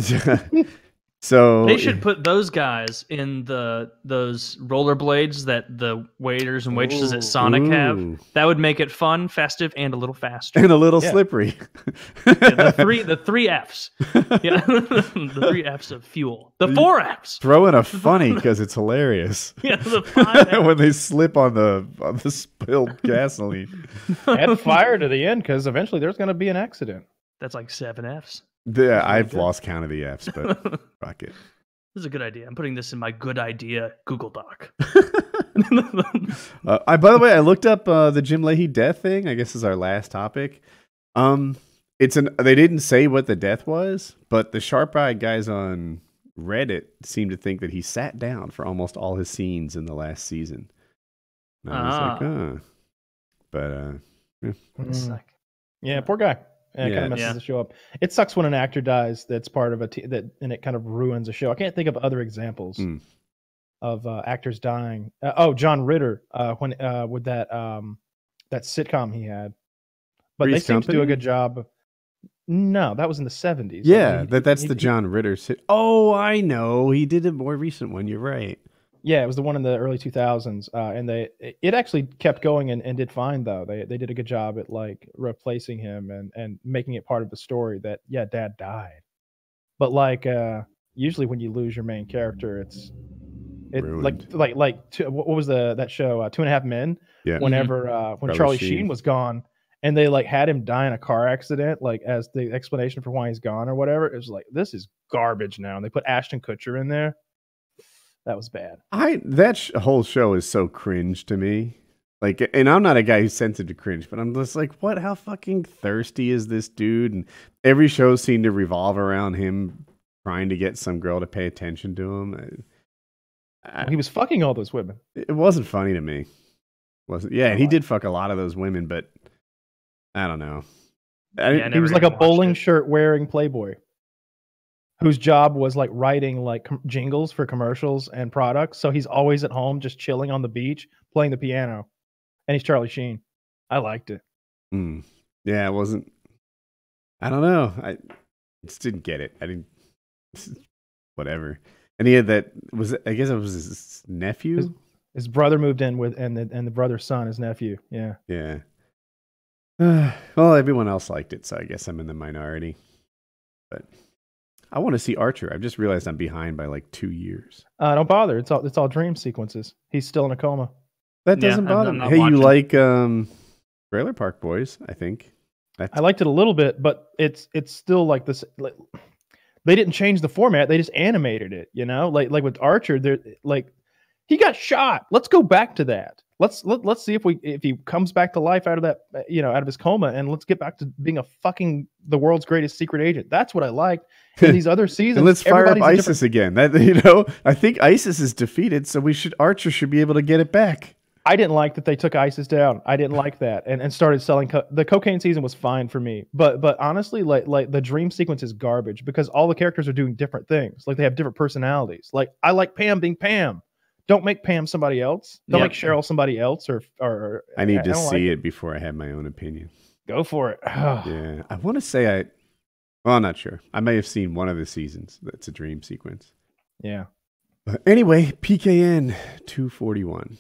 so They should put those guys in the those rollerblades that the waiters and waitresses at Sonic have. That would make it fun, festive, and a little faster. and a little Yeah. slippery. Yeah, the three the three F's. Yeah. the three F's of fuel. The four F's. Throw in a funny because it's hilarious Yeah, the five when they slip on the on the spilled gasoline. Add fire to the end because eventually there's going to be an accident. That's like seven F's. The, I've lost count of the F's, but fuck it. this is a good idea. I'm putting this in my good idea Google Doc. Uh, I by the way, I looked up uh, the Jim Lahey death thing. I guess is our last topic. Um, it's an they didn't say what the death was, but the sharp-eyed guys on Reddit seem to think that he sat down for almost all his scenes in the last season. And I was like, Ah. But uh, What a. Yeah, poor guy. And it Yeah. kind of messes Yeah. the show up. It sucks when an actor dies that's part of a te- that and it kind of ruins a show. I can't think of other examples Mm. of uh, actors dying. Uh, oh, John Ritter uh, when uh, with that um, that sitcom he had. But they Three's seem to do a good job. No, that was in the seventies. yeah, that that's the John Ritter. Sit- oh, I know. He did a more recent one. You're right. Yeah, it was the one in the early 2000s, uh, and they it- it actually kept going and, and did fine though. They they did a good job at like replacing him and and making it part of the story that yeah, Dad died. But like uh, usually when you lose your main character, it's it like Ruined. like like two, what what was the that show uh, Two and a Half Men Yeah. whenever uh, when Charlie Charlie Sheen. Sheen. was gone, and they like had him die in a car accident, like as the explanation for why he's gone or whatever. It was like this is garbage now, and they put Ashton Kutcher in there. That was bad. I that sh- whole show is so cringe to me. Like, and I'm not a guy who's sensitive to cringe, but I'm just like, what? How fucking thirsty is this dude? And every show seemed to revolve around him trying to get some girl to pay attention to him. I- he was fucking all those women. it wasn't funny to me. It wasn't? Yeah, and he did fuck a lot of those women, but I don't know. I, Yeah, I he was like a bowling it. shirt wearing playboy whose job was like writing like com- jingles for commercials and products so he's always at home just chilling on the beach playing the piano and he's charlie sheen i liked it Mm. Yeah, it wasn't. I don't know. I just didn't get it. I didn't. Whatever. And he had that. Was it, I guess it was his nephew. His- his brother moved in with and the, and the brother's son his nephew yeah yeah. well, everyone else liked it, so I guess I'm in the minority. But I want to see Archer. I've just realized I'm behind by like two years. uh, don't bother it's all it's all dream sequences he's still in a coma That doesn't I'm- bother I'm me. not Hey, you like um, Trailer Park Boys? I think. That's, i liked it a little bit but it's it's still like this like, they didn't change the format they just animated it you know like like with archer they're like he got shot let's go back to that let's let, let's see if we if he comes back to life out of that uh, you know out of his coma and let's get back to being a fucking the world's greatest secret agent that's what i liked in these other seasons let's fire up a different- ISIS again. That you know, I think ISIS is defeated, so we should Archer should be able to get it back. I didn't like that they took ISIS down. I didn't like that, and, and started selling. Co- the cocaine season was fine for me, but but honestly, like like the dream sequence is garbage because all the characters are doing different things. Like they have different personalities. Like I like Pam being Pam. Don't make Pam somebody else. Don't Yep. make Cheryl somebody else. Or or I need to don't see like it before I have my own opinion. Go for it. Yeah, I want to say I. Well, I'm not sure. I may have seen one of the seasons. That's a dream sequence. yeah. But anyway, PKN 241.